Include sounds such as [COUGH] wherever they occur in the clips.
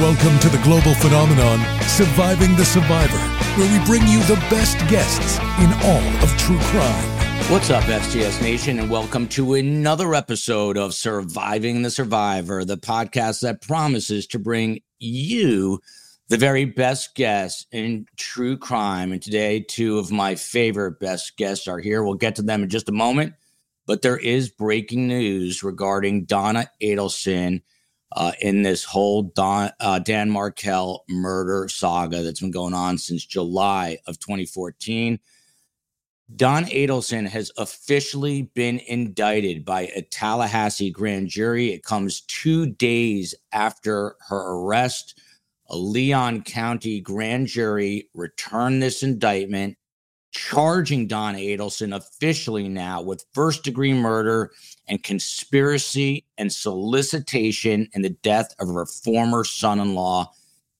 Welcome to the global phenomenon, Surviving the Survivor, where we bring you the best guests in all of true crime. What's up, STS Nation, and welcome to another episode of Surviving the Survivor, the podcast that promises to bring you the very best guests in true crime. And today, two of my favorite best guests are here. We'll get to them in just a moment. But there is breaking news regarding Donna Adelson uh, in this whole Don, uh, Dan Markel murder saga that's been going on since July of 2014. Don Adelson has officially been indicted by a Tallahassee grand jury. It comes two days after her arrest. A Leon County grand jury returned this indictment, charging Don Adelson officially now with first degree murder and conspiracy and solicitation in the death of her former son in law,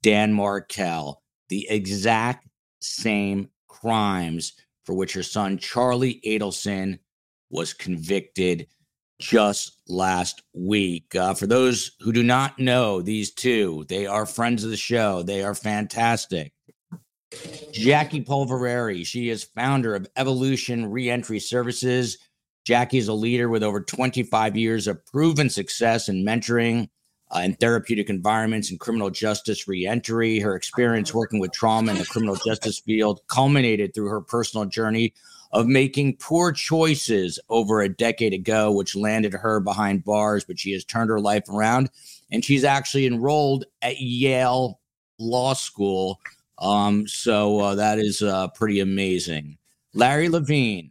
Dan Markel, The exact same crimes for which her son, Charlie Adelson, was convicted just last week. Uh, for those who do not know these two, they are friends of the show. They are fantastic. Jackie Polverari, she is founder of Evolution Reentry Services. Jackie is a leader with over 25 years of proven success in mentoring uh, in therapeutic environments and criminal justice reentry. Her experience working with trauma in the criminal justice field culminated through her personal journey of making poor choices over a decade ago, which landed her behind bars, but she has turned her life around and she's actually enrolled at Yale Law School. Um, so uh, that is uh, pretty amazing. Larry Levine,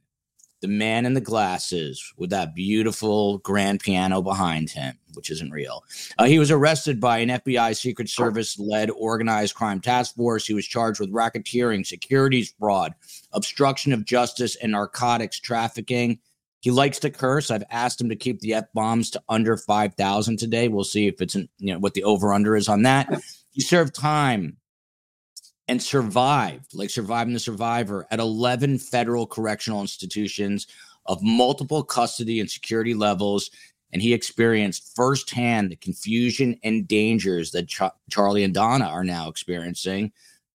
the man in the glasses with that beautiful grand piano behind him, which isn't real. Uh, he was arrested by an FBI Secret Service led organized crime task force. He was charged with racketeering, securities fraud, obstruction of justice, and narcotics trafficking. He likes to curse. I've asked him to keep the F bombs to under 5,000 today. We'll see if it's, in, you know, what the over under is on that. He served time and survived, like surviving the survivor, at 11 federal correctional institutions of multiple custody and security levels. And he experienced firsthand the confusion and dangers that Ch- Charlie and Donna are now experiencing.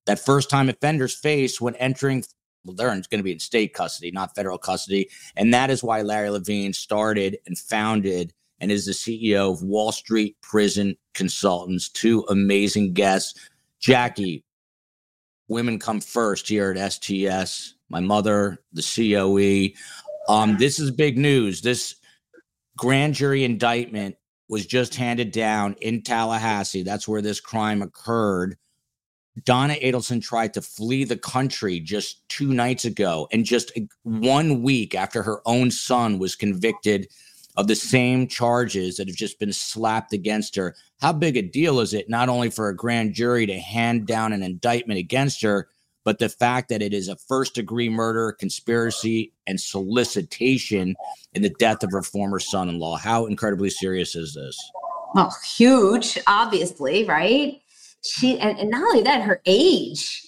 That first time offenders face when entering, well, they're going to be in state custody, not federal custody. And that is why Larry Levine started and founded and is the CEO of Wall Street Prison Consultants. Two amazing guests. Jackie, women come first here at STS. My mother, the COE. Um, this is big news. This grand jury indictment was just handed down in Tallahassee. That's where this crime occurred. Donna Adelson tried to flee the country just two nights ago, and just one week after her own son was convicted of the same charges that have just been slapped against her. How big a deal is it, not only for a grand jury to hand down an indictment against her, but the fact that it is a first degree murder, conspiracy, and solicitation in the death of her former son in law? How incredibly serious is this? Well, huge, obviously, right? She and, and not only that, her age.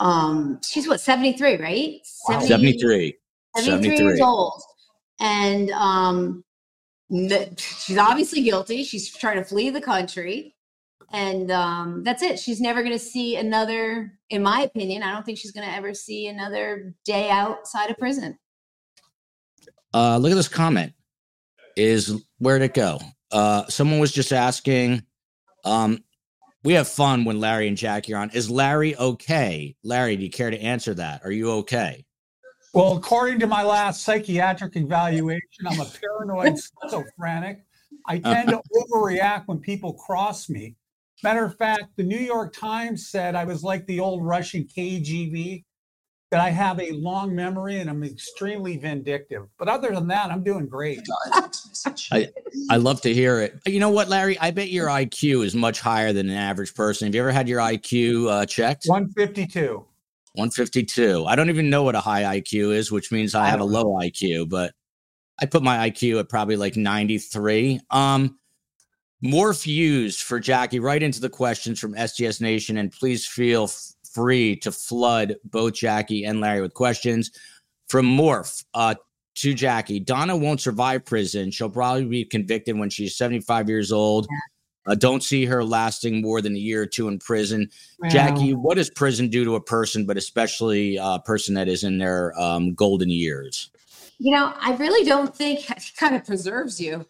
Um, she's what, 73, right? Wow. 73. 73 years old. And um, she's obviously guilty. She's trying to flee the country. And um, that's it. She's never going to see another, in my opinion, I don't think she's going to ever see another day outside of prison. Uh, look at this comment. Is where'd it go? Uh, someone was just asking. Um, we have fun when Larry and Jackie are on. Is Larry okay? Larry, do you care to answer that? Are you okay? Well, according to my last psychiatric evaluation, I'm a paranoid [LAUGHS] schizophrenic. I tend to overreact when people cross me. Matter of fact, the New York Times said I was like the old Russian KGB, that I have a long memory and I'm extremely vindictive. But other than that, I'm doing great. [LAUGHS] I, I love to hear it. You know what, Larry? I bet your IQ is much higher than an average person. Have you ever had your IQ uh, checked? 152. 152. I don't even know what a high IQ is, which means I, have a low. IQ, but I put my IQ at probably like 93. Um, more views for Jackie right into the questions from STS Nation, and please feel f- free to flood both Jackie and Larry with questions. From Morph uh, to Jackie, Donna won't survive prison. She'll probably be convicted when she's 75 years old. Uh, don't see her lasting more than a year or two in prison. Jackie, what does prison do to a person, but especially a person that is in their um, golden years? You know, I really don't think it kind of preserves you,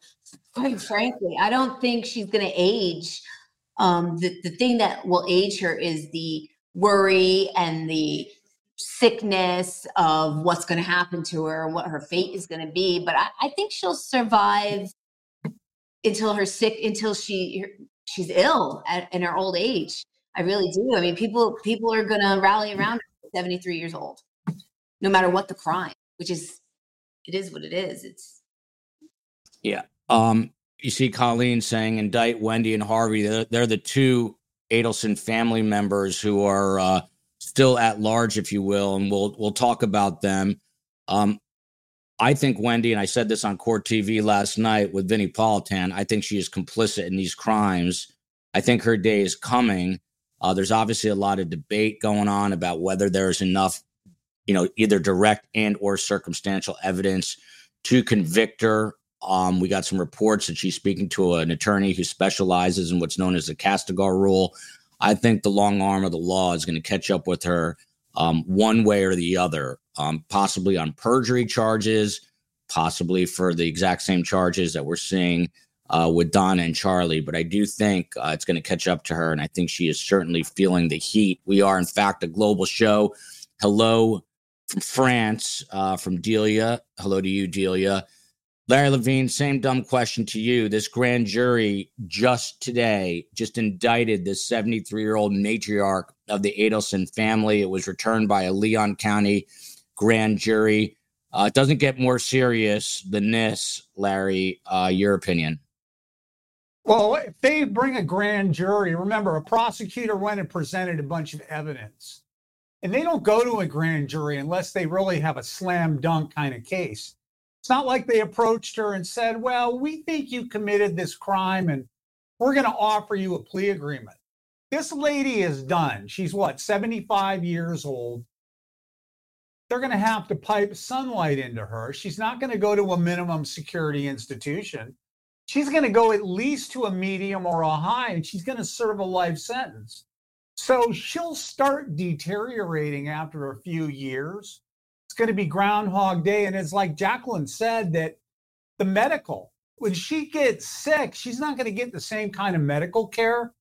quite frankly. I don't think she's going to age. Um, the, the thing that will age her is the worry and the sickness of what's going to happen to her and what her fate is going to be. But I, I think she'll survive until her sick, until she she's ill at, in her old age. I really do. I mean, people people are going to rally around her 73 years old, no matter what the crime, which is it is what it is. It's yeah. Um, you see Colleen saying indict Wendy and Harvey. They're, they're the two Adelson family members who are uh, still at large, if you will, and we'll we'll talk about them. Um, I think Wendy, and I said this on Court TV last night with Vinnie Politan. I think she is complicit in these crimes. I think her day is coming. Uh, there's obviously a lot of debate going on about whether there's enough, you know, either direct and or circumstantial evidence to convict her. Um, we got some reports that she's speaking to an attorney who specializes in what's known as the Kastigar rule. I think the long arm of the law is going to catch up with her um, one way or the other, um, possibly on perjury charges, possibly for the exact same charges that we're seeing uh, with Donna and Charlie. But I do think uh, it's going to catch up to her, and I think she is certainly feeling the heat. We are, in fact, a global show. Hello from France, uh, from Delia. Hello to you, Delia. Larry Levine, same dumb question to you. This grand jury just today just indicted this 73 year old matriarch of the Adelson family. It was returned by a Leon County grand jury. Uh, it doesn't get more serious than this, Larry. Uh, your opinion? Well, if they bring a grand jury, remember a prosecutor went and presented a bunch of evidence. And they don't go to a grand jury unless they really have a slam dunk kind of case. It's not like they approached her and said, Well, we think you committed this crime and we're going to offer you a plea agreement. This lady is done. She's what, 75 years old. They're going to have to pipe sunlight into her. She's not going to go to a minimum security institution. She's going to go at least to a medium or a high, and she's going to serve a life sentence. So she'll start deteriorating after a few years It's going to be Groundhog Day. And it's like Jacqueline said that the medical, when she gets sick, she's not going to get the same kind of medical care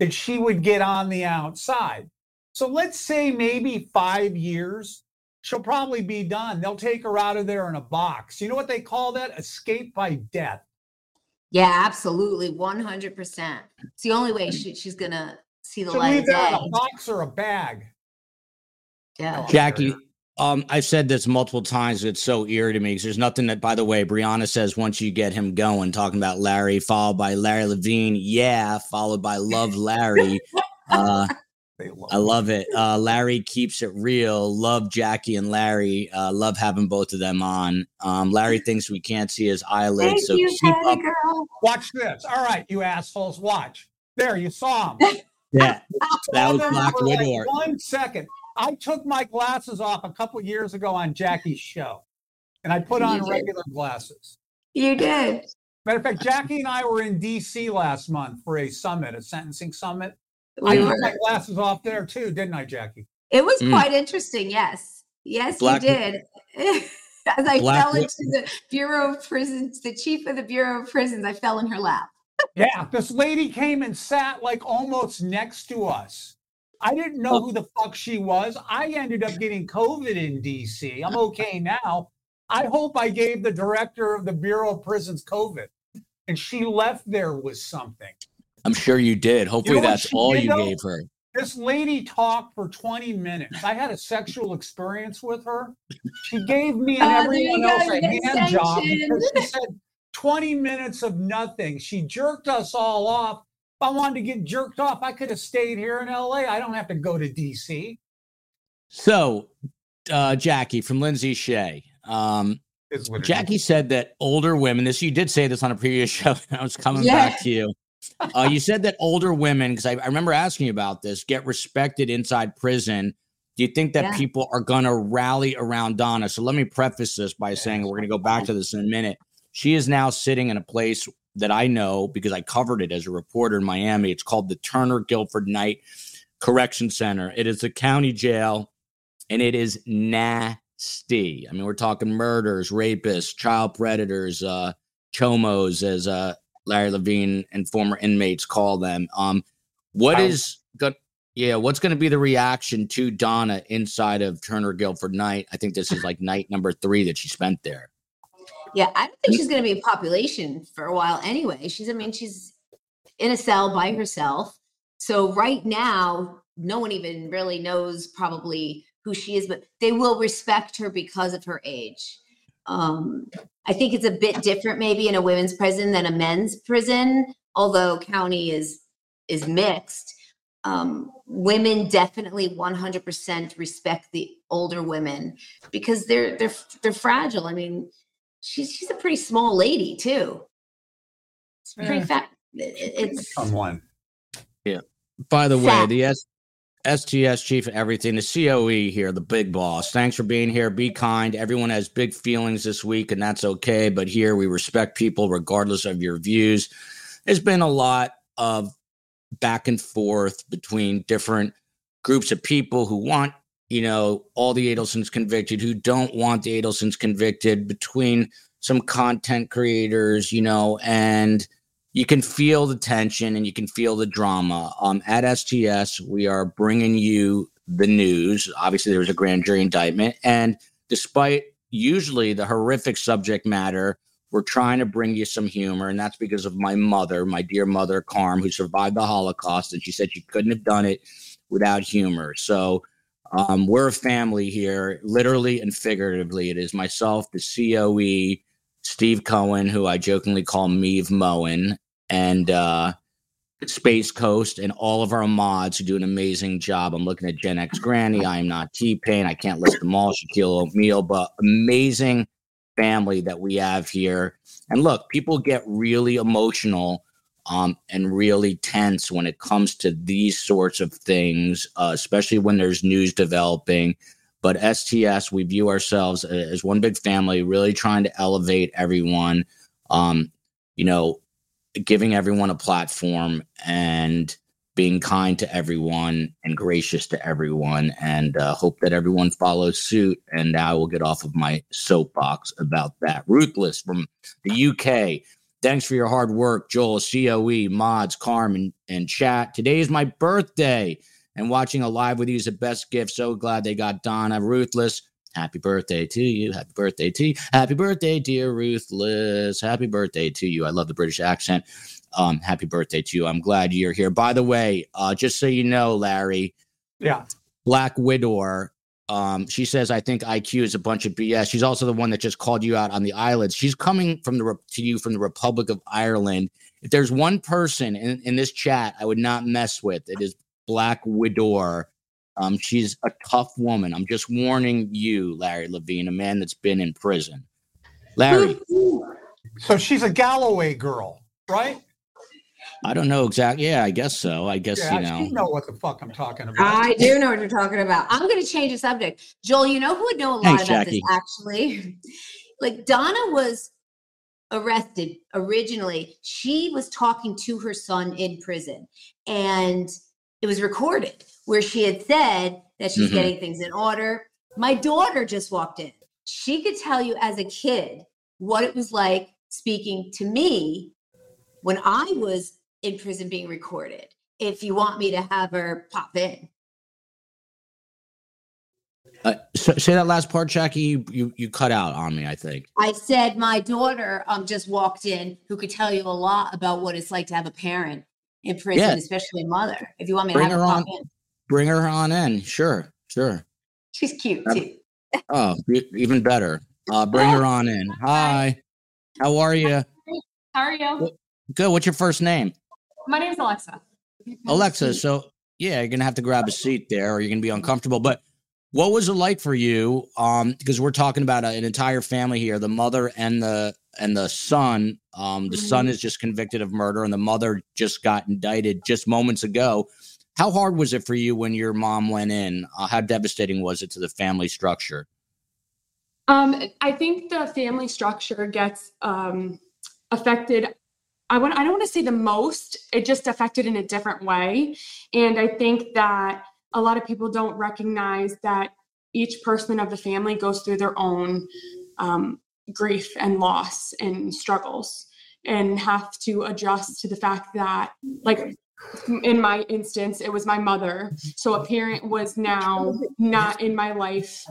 that she would get on the outside. So let's say maybe five years, she'll probably be done. They'll take her out of there in a box. You know what they call that? Escape by death. Yeah, absolutely. 100%. It's the only way she, she's going to see the so light of day. a box or a bag. Yeah. Jackie, um, I've said this multiple times. It's so eerie to me because there's nothing that, by the way, Brianna says once you get him going, talking about Larry, followed by Larry Levine, yeah, followed by Love Larry. [LAUGHS] Uh, I love it. Uh, Larry keeps it real. Love Jackie and Larry. Uh, love having both of them on. Um, Larry thinks we can't see his eyelids, Thank so you, keep up. girl. Watch this. All right, you assholes, watch. There, you saw him. [LAUGHS] Yeah, [LAUGHS] that was Hold Black for like One second. I took my glasses off a couple years ago on Jackie's show, and I put on regular glasses. You did. Matter of fact, Jackie and I were in D.C. last month for a summit, a sentencing summit. I We took my glasses off there too, didn't I, Jackie? It was Mm. quite interesting. Yes. Yes, Black- you did. [LAUGHS] As I Black fell into the Bureau of Prisons, the chief of the Bureau of Prisons, I fell in her lap. Yeah, this lady came and sat like almost next to us. I didn't know who the fuck she was. I ended up getting COVID in DC. I'm okay now. I hope I gave the director of the Bureau of Prisons COVID. And she left there with something. I'm sure you did. Hopefully, know that's all you though? gave her. This lady talked for 20 minutes. I had a sexual experience with her. She gave me and ah, there you everyone else a the hand job because she said 20 minutes of nothing. She jerked us all off. If I wanted to get jerked off, I could have stayed here in LA. I don't have to go to DC. So, uh, Jackie from Lindsay Shea. Um, Is what it is. Jackie said that older women, this you did say this on a previous [LAUGHS] show. I was coming Yeah. back to you. Uh, you said that older women, because I, I remember asking you about this, get respected inside prison. Do you think that Yeah. people are going to rally around Donna? So let me preface this by saying we're going to go back to this in a minute. She is now sitting in a place that I know because I covered it as a reporter in Miami. It's called the Turner Guilford Knight Correction Center. It is a county jail and it is nasty. I mean, we're talking murders, rapists, child predators, uh, chomos, as uh, Larry Levine and former inmates call them. Um, what wow. is good? Yeah, what's going to be the reaction to Donna inside of Turner Guilford Knight? I think this is like night number three that she spent there. Yeah, I don't think she's going to be in population for a while anyway. She's, I mean, she's in a cell by herself. So right now, no one even really knows probably who she is, but they will respect her because of her age. Um, I think it's a bit different maybe in a women's prison than a men's prison, although county is is mixed. Um, women definitely 100% respect the older women because they're they're they're fragile. I mean, she's she's a pretty small lady too. It's pretty yeah. fat. It's someone. Yeah. By the fat. way, the S STS chief of everything, the COE here, the big boss. Thanks for being here. Be kind. Everyone has big feelings this week, and that's okay. But here we respect people regardless of your views. There's been a lot of back and forth between different groups of people who want, you know, all the Adelsons convicted, who don't want the Adelsons convicted, between some content creators, you know, and you can feel the tension and you can feel the drama. Um, at STS, we are bringing you the news. Obviously, there was a grand jury indictment, and despite usually the horrific subject matter, we're trying to bring you some humor, and that's because of my mother, my dear mother, Carm, who survived the Holocaust, and she said she couldn't have done it without humor. So. Um, we're a family here, literally and figuratively. It is myself, the COE, Steve Cohen, who I jokingly call Meave Moen, and uh, Space Coast, and all of our mods who do an amazing job. I'm looking at Gen X Granny. I am not T Pain. I can't list them all. Shaquille O'Neal, but amazing family that we have here. And look, people get really emotional um, and really tense when it comes to these sorts of things, uh, especially when there's news developing. But STS, we view ourselves as one big family, really trying to elevate everyone. Um, you know, giving everyone a platform and being kind to everyone and gracious to everyone and uh, hope that everyone follows suit and i will get off of my soapbox about that ruthless from the uk thanks for your hard work joel coe mods carmen and chat today is my birthday and watching a live with you is the best gift so glad they got donna ruthless Happy birthday to you. Happy birthday to you. Happy birthday, dear Ruthless. Happy birthday to you. I love the British accent. Um, happy birthday to you. I'm glad you're here. By the way, uh, just so you know, Larry. Yeah. Black Widower. Um, she says, I think IQ is a bunch of BS. She's also the one that just called you out on the islands. She's coming from the to you from the Republic of Ireland. If there's one person in, in this chat I would not mess with, it is Black Widower. Um, she's a tough woman. I'm just warning you, Larry Levine, a man that's been in prison. Larry. So she's a Galloway girl, right? I don't know exactly. Yeah, I guess so. I guess yeah, you know. You know what the fuck I'm talking about. I do know what you're talking about. I'm going to change the subject. Joel, you know who would know a lot Thanks, about Jackie. this actually? [LAUGHS] like Donna was arrested originally. She was talking to her son in prison, and it was recorded where she had said that she's mm-hmm. getting things in order. My daughter just walked in. She could tell you as a kid what it was like speaking to me when I was in prison being recorded. If you want me to have her pop in. Uh, so, say that last part, Jackie. You, you you cut out on me. I think I said my daughter um just walked in, who could tell you a lot about what it's like to have a parent in prison, yeah. especially a mother. If you want me bring to have her, her on, in. bring her on in. Sure, sure. She's cute too. oh, even better. Uh, bring her on in. [LAUGHS] Hi, how are you? How are you? Good. What's your first name? My name is Alexa. [LAUGHS] Alexa. So yeah, you're gonna have to grab a seat there, or you're gonna be uncomfortable. But what was it like for you? Um, because we're talking about an entire family here, the mother and the and the son. Um, the mm-hmm. son is just convicted of murder, and the mother just got indicted just moments ago. How hard was it for you when your mom went in? Uh, how devastating was it to the family structure? Um, I think the family structure gets um, affected I want I don't want to say the most, it just affected in a different way. And I think that a lot of people don't recognize that each person of the family goes through their own um, grief and loss and struggles and have to adjust to the fact that like in my instance it was my mother. So a parent was now not in my life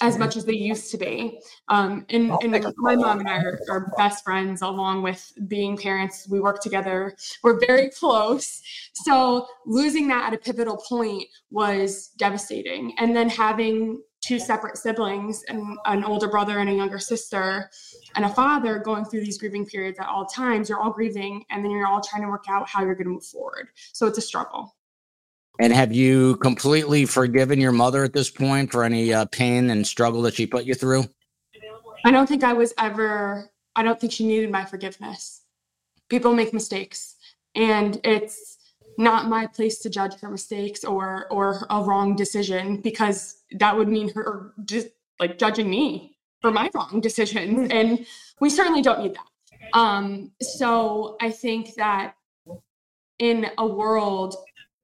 as much as they used to be. Um, and, and my mom and I are, are, best friends, along with being parents. We work together. We're very close. So losing that at a pivotal point was devastating. And then having two separate siblings and an older brother and a younger sister and a father going through these grieving periods at all times you're all grieving and then you're all trying to work out how you're going to move forward so it's a struggle and have you completely forgiven your mother at this point for any uh, pain and struggle that she put you through? I don't think I was ever, I don't think she needed my forgiveness. People make mistakes, and it's not my place to judge her mistakes or or a wrong decision because that would mean her just like judging me for my wrong decisions and we certainly don't need that um so i think that in a world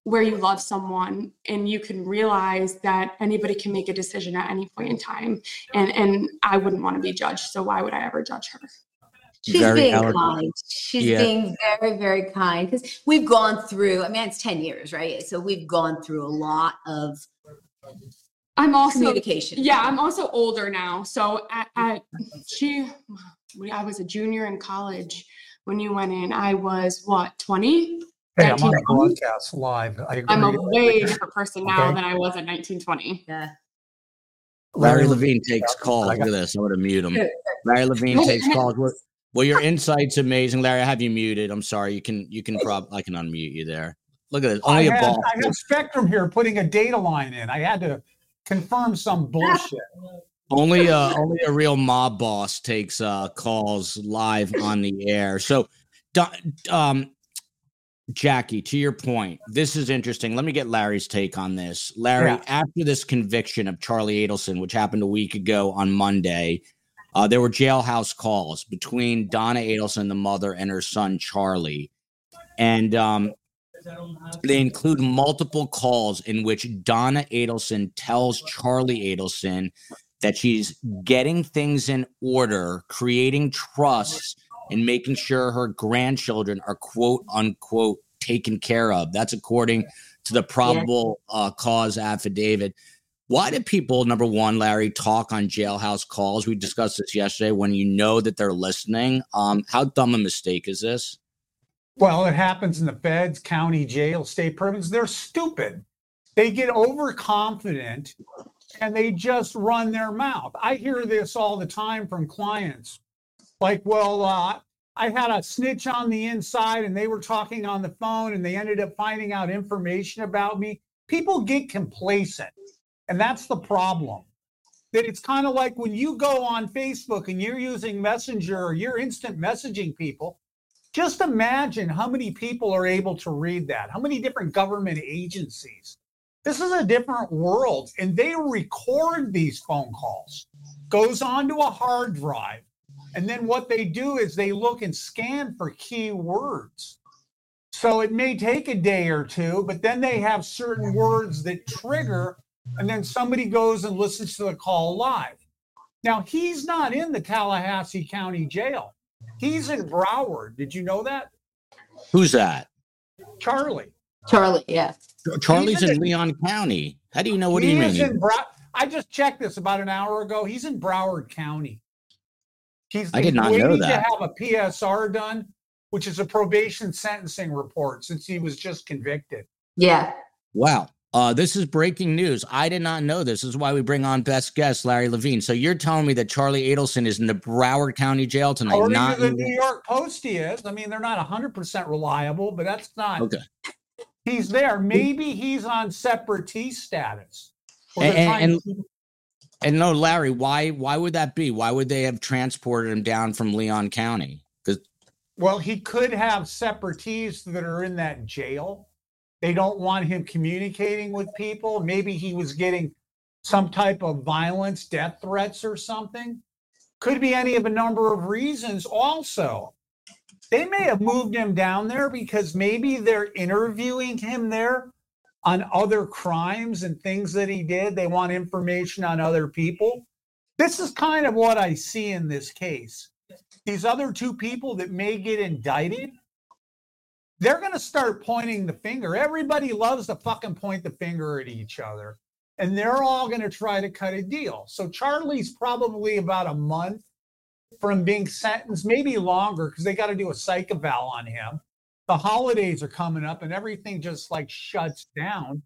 where you love someone and you can realize that anybody can make a decision at any point in time. And and i wouldn't want to be judged so why would i ever judge her? She's very being elegant. kind. She's yeah. being very very kind because we've gone through i mean it's 10 years right? So we've gone through a lot of i'm also communication. yeah i'm also older now. So at, at she i was a junior in college when you went in i was what 20 Hey, I'm on a broadcast live. I agree. I'm a way different person now okay. than I was in 1920. Yeah. Larry Levine takes calls. Look at this. I'm going to mute him. Larry Levine takes calls. [LAUGHS] Well, your insight's amazing, Larry. I have you muted. I'm sorry. You can you can prob I can unmute you there. Look at this. Only I a ball. I have Spectrum here putting a data line in. I had to confirm some [LAUGHS] bullshit. only uh only a real mob boss takes uh calls live on the air. So um Jackie, to your point, this is interesting. Let me get Larry's take on this. Larry, yeah. after this conviction of Charlie Adelson, which happened a week ago on Monday, uh, there were jailhouse calls between Donna Adelson, the mother, and her son Charlie, and um, they include multiple calls in which Donna Adelson tells Charlie Adelson that she's getting things in order, creating trust and making sure her grandchildren are quote unquote taken care of. That's according to the probable yeah. uh, cause affidavit. Why do people, number one, Larry, talk on jailhouse calls? We discussed this yesterday when you know that they're listening. Um, how dumb a mistake is this? Well, it happens in the feds, county jail, state prisons. They're stupid. They get overconfident and they just run their mouth. I hear this all the time from clients like, well, uh, I had a snitch on the inside and they were talking on the phone and they ended up finding out information about me. People get complacent. And that's the problem. That it's kind of like when you go on Facebook and you're using Messenger or you're instant messaging people, just imagine how many people are able to read that, how many different government agencies. This is a different world. And they record these phone calls, goes onto a hard drive and then what they do is they look and scan for key words. So it may take a day or two, but then they have certain words that trigger, and then somebody goes and listens to the call live. Now, he's not in the Tallahassee County Jail. He's in Broward. Did you know that? Who's that? Charlie. Charlie, yeah. Charlie's in, in, Leon County. How do you know? What do you mean? Brow- I just checked this about an hour ago. He's in Broward County. He's, I did not know that. We need to have a PSR done, which is a probation sentencing report, since he was just convicted. Yeah. Wow. Uh, this is breaking news. I did not know this. this. is why we bring on best guest Larry Levine. So you're telling me that Charlie Adelson is in the Broward County Jail tonight? According not to the New York Post, he is. I mean, they're not 100 percent reliable, but that's not. Okay. He's there. Maybe he's on separatist status. And, and, and no, Larry, why why would that be? Why would they have transported him down from Leon County? Well, he could have separatists that are in that jail. They don't want him communicating with people. Maybe he was getting some type of violence, death threats, or something. Could be any of a number of reasons. Also, They may have moved him down there because maybe they're interviewing him there on other crimes and things that he did. They want information on other people. This is kind of what I see in this case. These other two people that may get indicted, they're going to start pointing the finger. Everybody loves to fucking point the finger at each other. And they're all going to try to cut a deal. So Charlie's probably about a month from being sentenced, maybe longer, because they got to do a psych eval on him. The holidays are coming up and everything just like shuts down.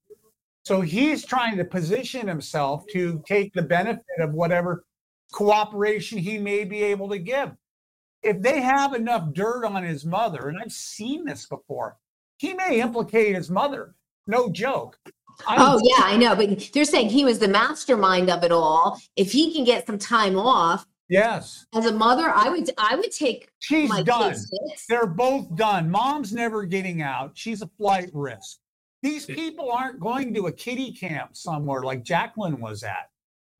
So he's trying to position himself to take the benefit of whatever cooperation he may be able to give. If they have enough dirt on his mother, and I've seen this before, he may implicate his mother. No joke. I'm, oh yeah, I know, but they're saying he was the mastermind of it all. If he can get some time off, yes. As a mother, I would I would take. She's done. They're both done. Mom's never getting out. She's a flight risk. These people aren't going to a kitty camp somewhere like Jacqueline was at.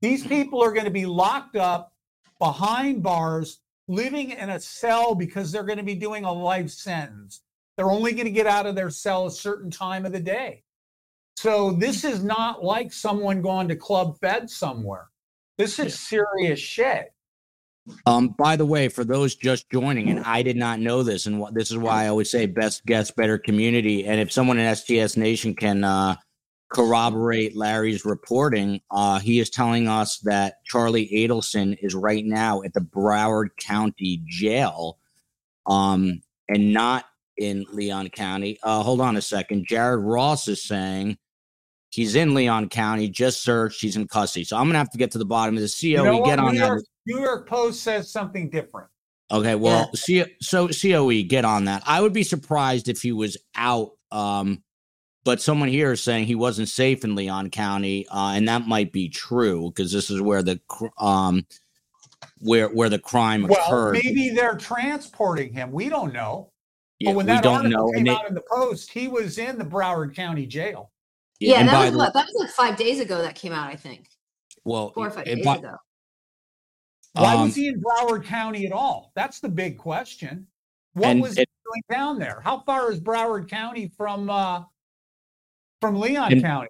These people are going to be locked up behind bars, living in a cell because they're going to be doing a life sentence. They're only going to get out of their cell a certain time of the day. So this is not like someone going to Club Fed somewhere. This is serious shit. Um, by the way, for those just joining, and I did not know this, and what this is why I always say best guest, better community. And if someone in STS Nation can uh, corroborate Larry's reporting, uh, he is telling us that Charlie Adelson is right now at the Broward County Jail, um, and not in Leon County. Uh, hold on a second. Jared Ross is saying he's in Leon County, just searched. He's in custody. So I'm gonna have to get to the bottom of the CO. You know get on that. New York Post says something different. Okay, well, yeah. C- so COE, get on that. I would be surprised if he was out. Um, but someone here is saying he wasn't safe in Leon County, uh, and that might be true because this is where the um, where where the crime well, occurred. Maybe they're transporting him. We don't know. Yeah, but when that article know. came and out in the Post, he was in the Broward County Jail. Yeah, yeah that was what, that was like five days ago that came out, I think. Well, four or five days by, ago. Why um, was he in Broward County at all? That's the big question. What was he doing down there? How far is Broward County from uh, from Leon and, County?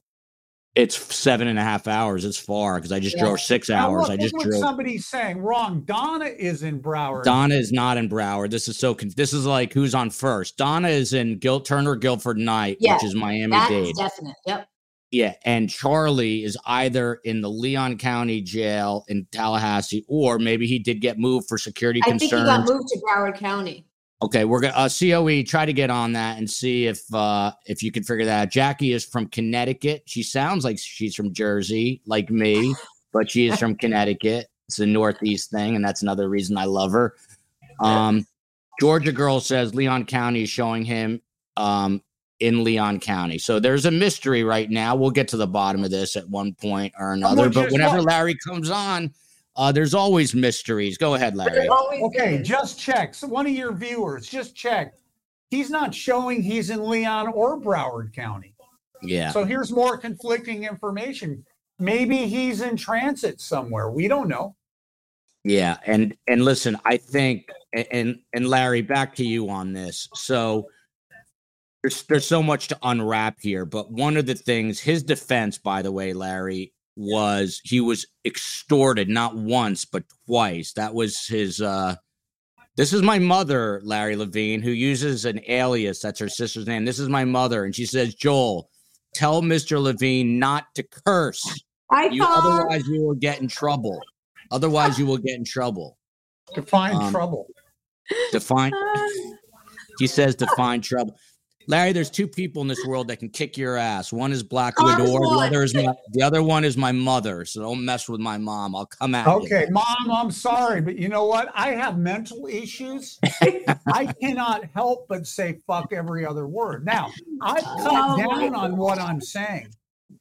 It's seven and a half hours. It's far because I just yeah. drove six now hours. Look, I just what drove. Somebody's saying wrong. Donna is in Broward. Donna is not in Broward. This is so. Conf- this is like who's on first. Donna is in Gil Turner Guilford Knight, yeah, which is Miami Dade. Definite. Yep. Yeah, and Charlie is either in the Leon County Jail in Tallahassee, or maybe he did get moved for security I concerns. I think he got moved to Broward County. Okay, we're gonna uh, COE try to get on that and see if uh if you can figure that out. Jackie is from Connecticut. She sounds like she's from Jersey, like me, [LAUGHS] but she is from Connecticut. It's a Northeast thing, and that's another reason I love her. Um, Georgia girl says Leon County is showing him um in Leon County. So there's a mystery right now. We'll get to the bottom of this at one point or another. But whenever Larry comes on, uh, there's always mysteries. Go ahead, Larry. Okay, just check. So one of your viewers, just check. He's not showing he's in Leon or Broward County. Yeah. So here's more conflicting information. Maybe he's in transit somewhere. We don't know. Yeah, and and listen, I think and and Larry, back to you on this. So there's there's so much to unwrap here, but one of the things, his defense, by the way, Larry, was he was extorted not once but twice. That was his uh this is my mother, Larry Levine, who uses an alias. That's her sister's name. This is my mother. And she says, Joel, tell Mr. Levine not to curse. I you, otherwise, you will get in trouble. Otherwise, you will get in trouble. Define um, trouble. Define. he says define trouble. Larry, there's two people in this world that can kick your ass. One is Black Widow. The other is my, the other one is my mother. So don't mess with my mom. I'll come at okay, you. Okay, mom, I'm sorry, but you know what? I have mental issues. [LAUGHS] I cannot help but say fuck every other word. Now, I oh, cut oh, down on what I'm saying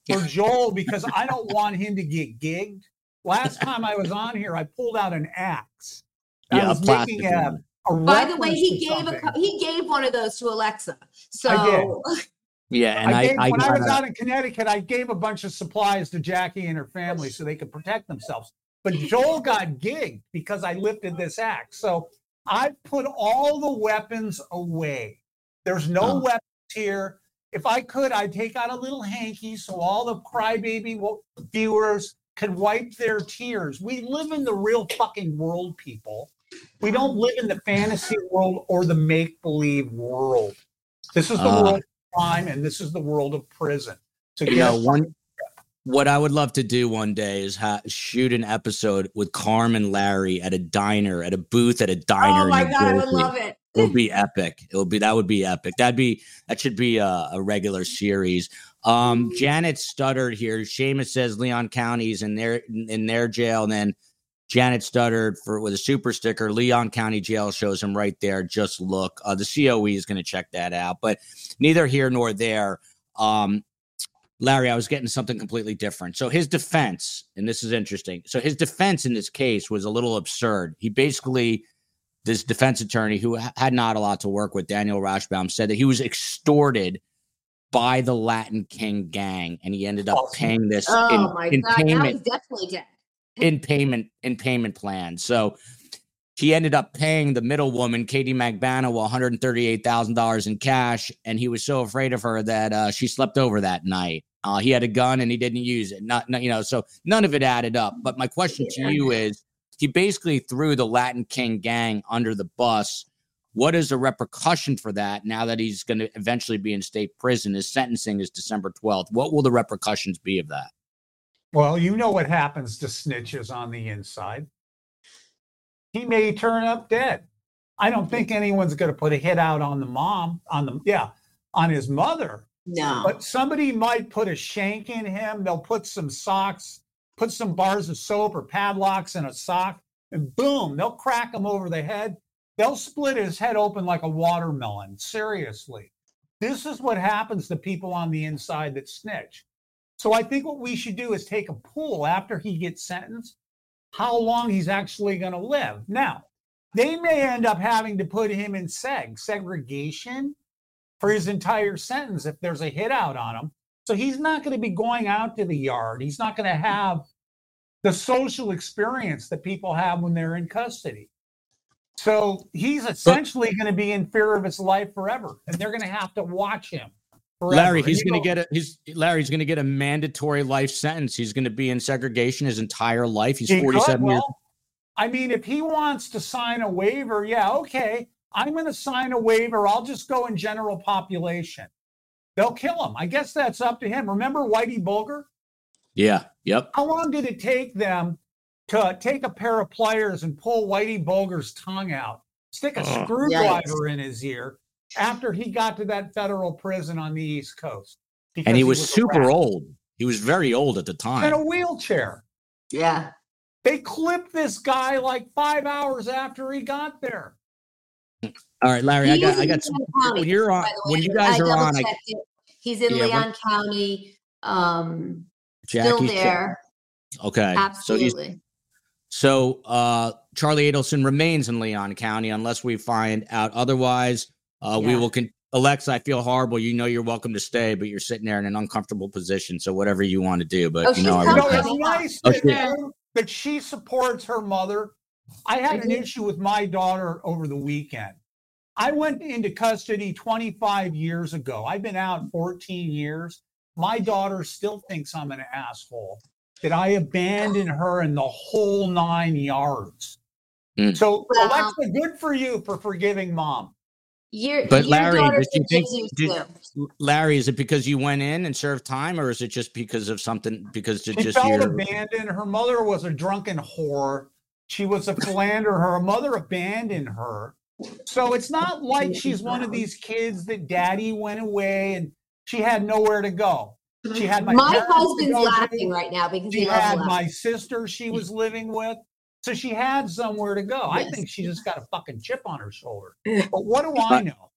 for Joel because I don't want him to get gigged. Last time I was on here, I pulled out an axe. I yeah, was making a, by the way, he gave a he gave one of those to Alexa. So yeah, and I, gave, I when I was out in Connecticut, I gave a bunch of supplies to Jackie and her family so they could protect themselves. But Joel got gigged because I lifted this axe. So I've put all the weapons away. There's no Oh. weapons here. If I could, I'd take out a little hanky so all the crybaby viewers could wipe their tears. We live in the real fucking world, people. We don't live in the fantasy world or the make believe world. This is the Ah. world of crime and this is the world of prison. So, You yeah, know, one what I would love to do one day is ha- shoot an episode with Carmen Larry at a diner, at a booth at a diner. Oh my New god, I would love it. It would be epic. It would be that would be epic. That'd be that should be a, a regular series. Um, Janet stuttered here. Seamus says Leon County's in their in their jail, and then Janet stuttered for with a super sticker. Leon County Jail shows him right there. Just look. Uh, the COE is going to check that out, but neither here nor there. Um, Larry, I was getting something completely different. So his defense, and this is interesting. So his defense in this case was a little absurd. He basically, this defense attorney who ha- had not a lot to work with, Daniel Rashbaum, said that he was extorted by the Latin King gang, and he ended up Oh paying this in, my in god, now payment he's definitely dead. In payment in payment plans. So he ended up paying the middle woman, Katie Magbano, one hundred thirty-eight thousand dollars in cash, and he was so afraid of her that uh, she slept over that night. Uh, he had a gun and he didn't use it. Not, not, you know, so none of it added up. But my question to you is: He basically threw the Latin King gang under the bus. What is the repercussion for that now that he's going to eventually be in state prison? His sentencing is December twelfth. What will the repercussions be of that? Well, you know what happens to snitches on the inside. He may turn up dead. I don't think anyone's going to put a hit out on the mom, on the, yeah, on his mother. No. But somebody might put a shank in him. They'll put some socks, put some bars of soap or padlocks in a sock, and boom, they'll crack him over the head. They'll split his head open like a watermelon. Seriously. This is what happens to people on the inside that snitch. So I think what we should do is take a pool after he gets sentenced, how long he's actually going to live. Now, they may end up having to put him in seg, segregation for his entire sentence if there's a hit out on him. So he's not going to be going out to the yard. He's not going to have the social experience that people have when they're in custody. So he's essentially going to be in fear of his life forever, and they're going to have to watch him. Forever. Larry, he's you going to get a he's Larry's going to get a mandatory life sentence. He's going to be in segregation his entire life. He's He could, 47 years. well, I mean, if he wants to sign a waiver, yeah, okay. I'm going to sign a waiver. I'll just go in general population. They'll kill him. I guess that's up to him. Remember Whitey Bulger? Yeah. Yep. How long did it take them to take a pair of pliers and pull Whitey Bulger's tongue out, stick a Ugh. screwdriver in his ear after he got to that federal prison on the East Coast? And Because he was a super rat old. He was very old at the time. In a wheelchair. yeah. They clipped this guy like five hours after he got there. All right, Larry, I got I got some, County, when you're on when you guys I are on I. He's in Yeah, when- Leon County. Um, still Jackie's there. Okay. So Absolutely. so uh Charlie Adelson remains in Leon County unless we find out otherwise. Uh we will con- Alexa, I feel horrible. You know you're welcome to stay, but you're sitting there in an uncomfortable position. So whatever you want to do, but Oh, you know I You know, it's nice Oh, that, she- that she supports her mother. I had an Mhm. issue with my daughter over the weekend. I went into custody 25 years ago. I've been out 14 years. My daughter still thinks I'm an asshole, that I abandoned her in the whole nine yards. Mm. So, Well- Alexa, good for you for forgiving mom. Your, But your Larry, daughter did you think- did- Larry, is it because you went in and served time, or is it just because of something? Because it's She just felt your abandoned. Her mother was a drunken whore. She was a philanderer. Her mother abandoned her. So it's not like she's one of these kids that daddy went away and she had nowhere to go. She had my, My husband's go to. laughing right now because She he had my sister she was living with. So she had somewhere to go. I think she just got a fucking chip on her shoulder. [LAUGHS] But what do I know?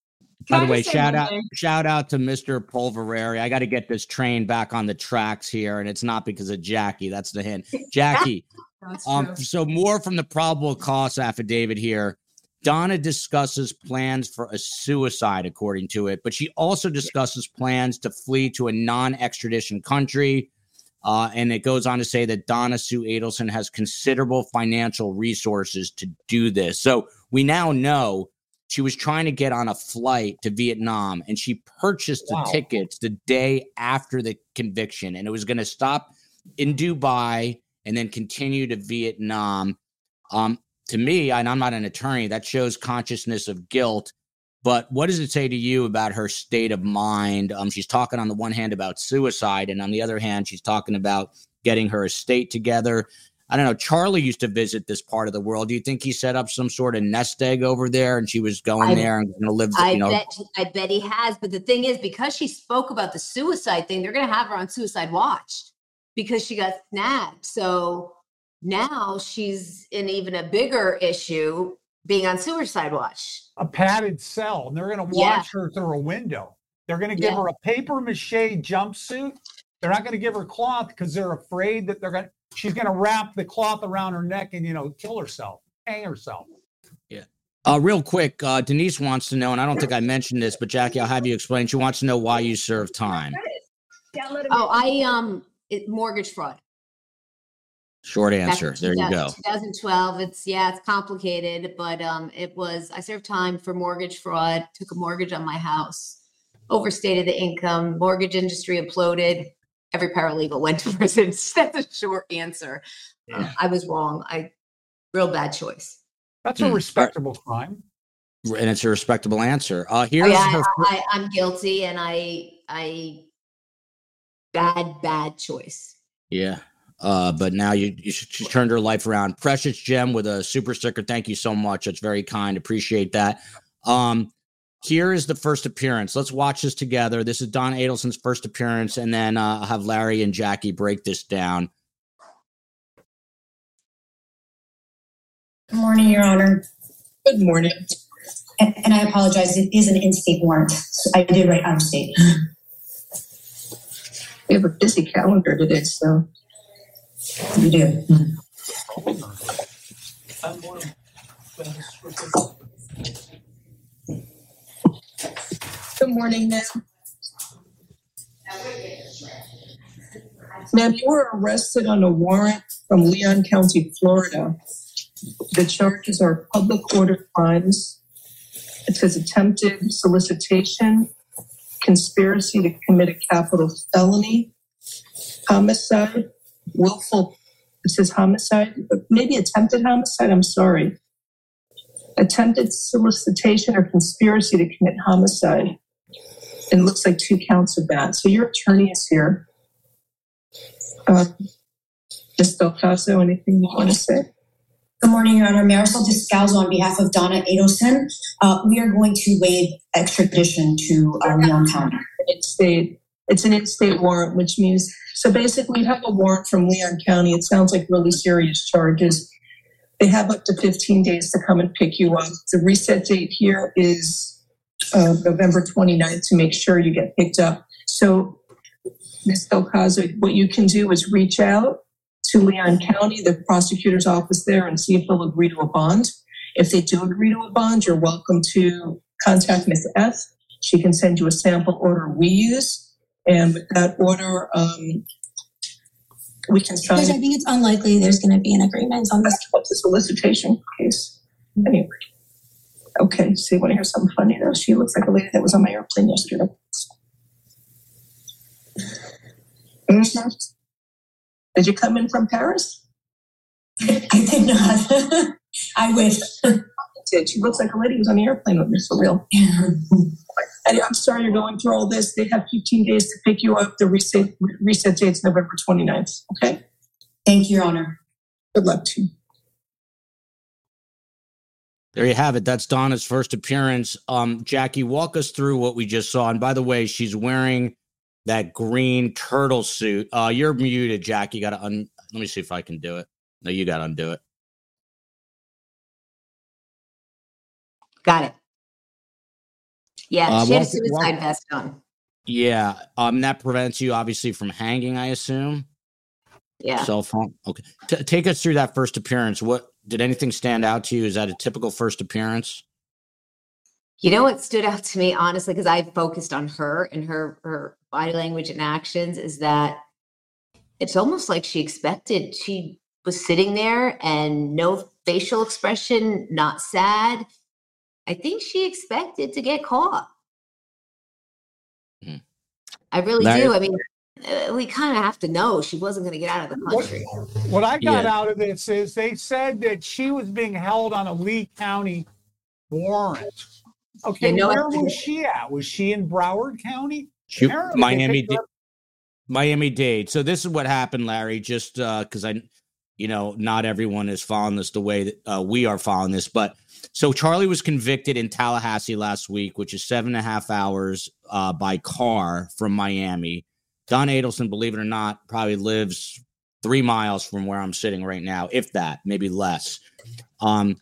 By Can the I way, shout one out thing? shout out to Mr. Polverari. I got to get this train back on the tracks here, and it's not because of Jackie. That's the hint. [LAUGHS] Jackie. Um, so more from the probable cause affidavit here. Donna discusses plans for a suicide, according to it, but she also discusses plans to flee to a non-extradition country. Uh, and it goes on to say that Donna Sue Adelson has considerable financial resources to do this. So we now know she was trying to get on a flight to Vietnam and she purchased the Wow. tickets the day after the conviction and it was going to stop in Dubai and then continue to Vietnam. Um, to me, and I'm not an attorney, that shows consciousness of guilt. But what does it say to you about her state of mind? Um, she's talking on the one hand about suicide, and on the other hand, she's talking about getting her estate together. I don't know. Charlie used to visit this part of the world. Do you think he set up some sort of nest egg over there, and she was going I- there and going to live? I you know, bet I bet he has. But the thing is, because she spoke about the suicide thing, they're gonna have her on suicide watch because she got snapped. So now she's in even a bigger issue being on suicide watch. a padded cell and they're going to Yeah. watch her through a window. They're going to give Yeah. her a paper mache jumpsuit. They're not going to give her cloth because they're afraid that they're going to, she's going to wrap the cloth around her neck and, you know, kill herself, hang herself. Uh, real quick, uh, Denise wants to know, and I don't think I mentioned this, but Jackie, I'll have you explain. She wants to know why you serve time. Oh, I um it, mortgage fraud. Short Back answer. There you go. 2012. It's yeah, it's complicated, but um, it was. I served time for mortgage fraud. Took a mortgage on my house, overstated the income. Mortgage industry imploded. Every paralegal went to [LAUGHS] prison. That's a short answer. Um, I was wrong. I real bad choice. That's Hmm. a respectable crime. And it's a respectable answer. Uh, Oh, here's yeah, her. I, I, I'm guilty, and I I bad bad choice. Yeah. Uh, but now you, you she she turned her life around. Precious gem with a super sticker. Thank you so much. That's very kind. Appreciate that. Um, here is the first appearance. Let's watch this together. This is Don Adelson's first appearance, and then uh, I'll have Larry and Jackie break this down. Good morning, Your Honor. Good morning. And, and I apologize, it is an in-state warrant. So I did write out of state. We have a busy calendar today, so You do. good morning, ma'am. Ma'am, you were arrested on a warrant from Leon County, Florida. The charges are public order crimes. It says attempted solicitation, conspiracy to commit a capital felony, homicide, willful, it says homicide, maybe attempted homicide, I'm sorry. Attempted solicitation or conspiracy to commit homicide. It looks like two counts of that. So your attorney is here. Um, Ms. Del Caso, anything you want to say? Good morning, Your Honor. Marisol Descalzo on behalf of Donna Adelson. Uh, we are going to waive extradition to uh, Leon County. in-state, it's an in-state warrant, which means, so basically you have a warrant from Leon County. It sounds like really serious charges. They have up to 15 days to come and pick you up. The reset date here is uh, November 29th to make sure you get picked up. So, Ms. Delcazo, what you can do is reach out to Leon County, the prosecutor's office there, and see if they'll agree to a bond. If they do agree to a bond, you're welcome to contact Ms. F. She can send you a sample order we use. And with that order, um, we can sign Judge, I think it's unlikely there's going to be an agreement on this. The solicitation case? Anyway. Okay, so you want to hear something funny though? She looks like a lady that was on my airplane yesterday. Mhm. Did you come in from Paris? I did not. [LAUGHS] I wish. [LAUGHS] Did she looks like a lady who was on the airplane with me for real? [LAUGHS] And I'm sorry you're going through all this. They have 15 days to pick you up. The reset reset date's November 29th. Okay. Thank you, Your Honor. Good luck to you. There you have it. That's Donna's first appearance. Um, Jackie, walk us through what we just saw. And by the way, she's wearing that green turtle suit. Uh, you're muted, Jackie. You got to un. Let me see if I can do it. No, you got to undo it. Got it. Yeah, Uh, she had a suicide walk- vest on. Yeah. Um, that prevents you obviously from hanging. I assume. Yeah. Cell phone. Okay. T- take us through that first appearance. What did anything stand out to you? Is that a typical first appearance? You know what stood out to me, honestly, because I focused on her and her her body language and actions, is that it's almost like she expected she was sitting there and no facial expression, not sad. I think she expected to get caught. Hmm. I really Larry- do. I mean, uh, we kind of have to know she wasn't going to get out of the What, country. what I got Yeah. out of this is they said that she was being held on a Lee County warrant. Okay, Yeah, no where evidence. was she at? Was she in Broward County? She- Miami picked her Dade. Miami Dade. So this is what happened, Larry. Just because I, you know, not everyone is following this the way that uh, we are following this, but so Charlie was convicted in Tallahassee last week, which is seven and a half hours uh, by car from Miami. Don Adelson, believe it or not, probably lives three miles from where I'm sitting right now, if that, maybe less. Um,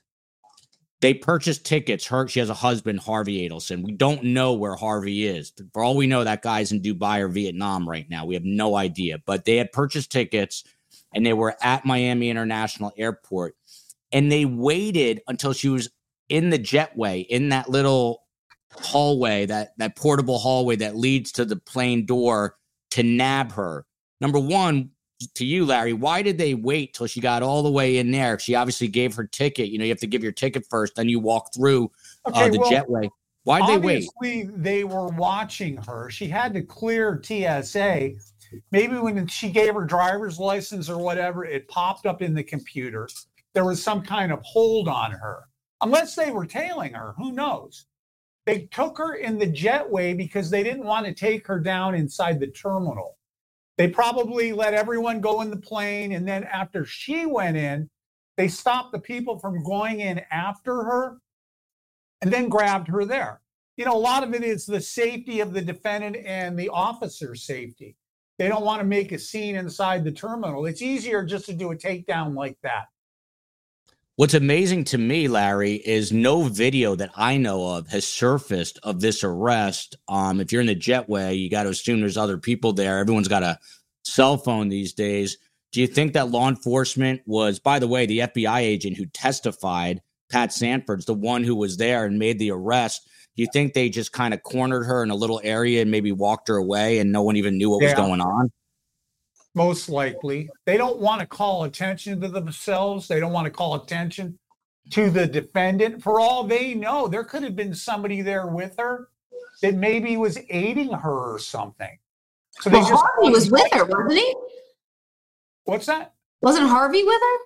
they purchased tickets. Her, she has a husband, Harvey Adelson. We don't know where Harvey is. For all we know, that guy's in Dubai or Vietnam right now. We have no idea. But they had purchased tickets and they were at Miami International Airport. And they waited until she was in the jetway, in that little hallway, that that portable hallway that leads to the plane door to nab her. Number one, to you, Larry, why did they wait till she got all the way in there? She obviously gave her ticket. You know, you have to give your ticket first, then you walk through uh, the well, jetway. Why'd they wait? Obviously, they were watching her. She had to clear TSA. Maybe when she gave her driver's license or whatever, it popped up in the computer. There was some kind of hold on her. Unless they were tailing her, who knows? They took her in the jetway because they didn't want to take her down inside the terminal. They probably let everyone go in the plane. And then after she went in, they stopped the people from going in after her and then grabbed her there. You know, a lot of it is the safety of the defendant and the officer's safety. They don't want to make a scene inside the terminal. It's easier just to do a takedown like that. What's amazing to me, Larry, is no video that I know of has surfaced of this arrest. Um, if you're in the jetway, you got to assume there's other people there. Everyone's got a cell phone these days. Do you think that law enforcement was, by the way, the FBI agent who testified, Pat Sanford's the one who was there and made the arrest? Do you think they just kind of cornered her in a little area and maybe walked her away and no one even knew what was going on? Most likely. They don't want to call attention to themselves. They don't want to call attention to the defendant. For all they know, there could have been somebody there with her that maybe was aiding her or something. So they Well, just Harvey was with her, wasn't he? What's that? Wasn't Harvey with her?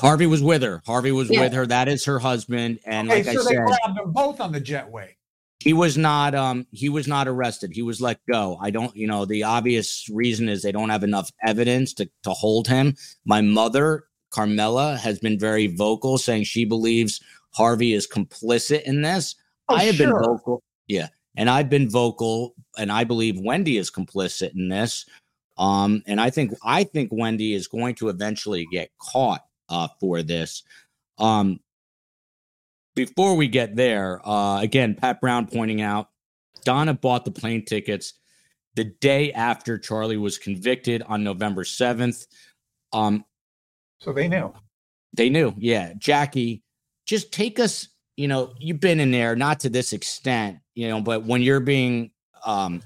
Harvey was with her. Harvey was Yeah. with her. That is her husband. And Okay, like so I they said, grabbed them both on the jetway. He was not um he was not arrested. He was let go. I don't you know the obvious reason is they don't have enough evidence to to hold him. My mother carmela has been very vocal saying she believes harvey is complicit in this. Oh, i have been vocal yeah and i've been vocal and i believe wendy is complicit in this. Um and i think i think wendy is going to eventually get caught uh for this. Um before we get there, uh, again, Pat Brown pointing out Donna bought the plane tickets the day after Charlie was convicted on November 7th. Um, So they knew. they knew, yeah. Jackie, just take us, you know, you've been in there, not to this extent, you know, but when you're being, um,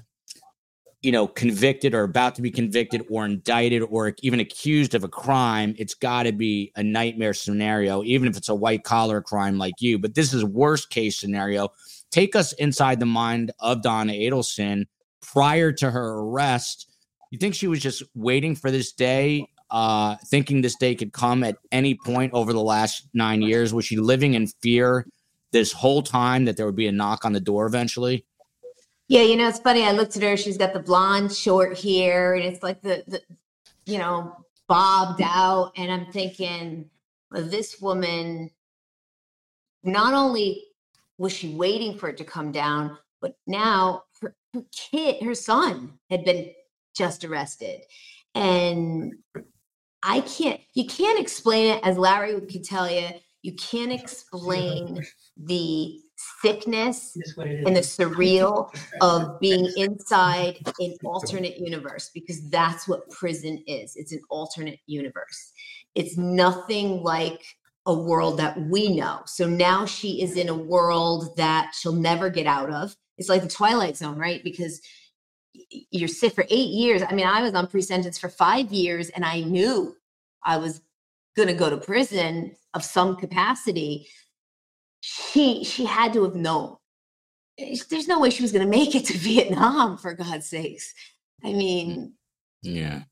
you know, convicted or about to be convicted or indicted or even accused of a crime, it's got to be a nightmare scenario, even if it's a white collar crime like you. But this is worst case scenario. Take us inside the mind of Donna Adelson prior to her arrest. You think she was just waiting for this day, uh, thinking this day could come at any point over the last nine years? Was she living in fear this whole time that there would be a knock on the door eventually? Yeah, you know, it's funny. I looked at her. She's got the blonde short hair, and it's like the, the you know, bobbed out. And I'm thinking, well, this woman, not only was she waiting for it to come down, but now her, her kid, her son, had been just arrested. And I can't, you can't explain it as Larry could tell you. You can't explain the sickness and the surreal [LAUGHS] of being inside an [LAUGHS] alternate universe because that's what prison is. It's an alternate universe. It's nothing like a world that we know. So now she is in a world that she'll never get out of. It's like the Twilight Zone, right? Because you're sick for eight years. I mean, I was on pre sentence for five years and I knew I was going to go to prison of some capacity, she she had to have known. There's no way she was going to make it to [LAUGHS] Vietnam for God's sakes. I mean, mm, Yeah.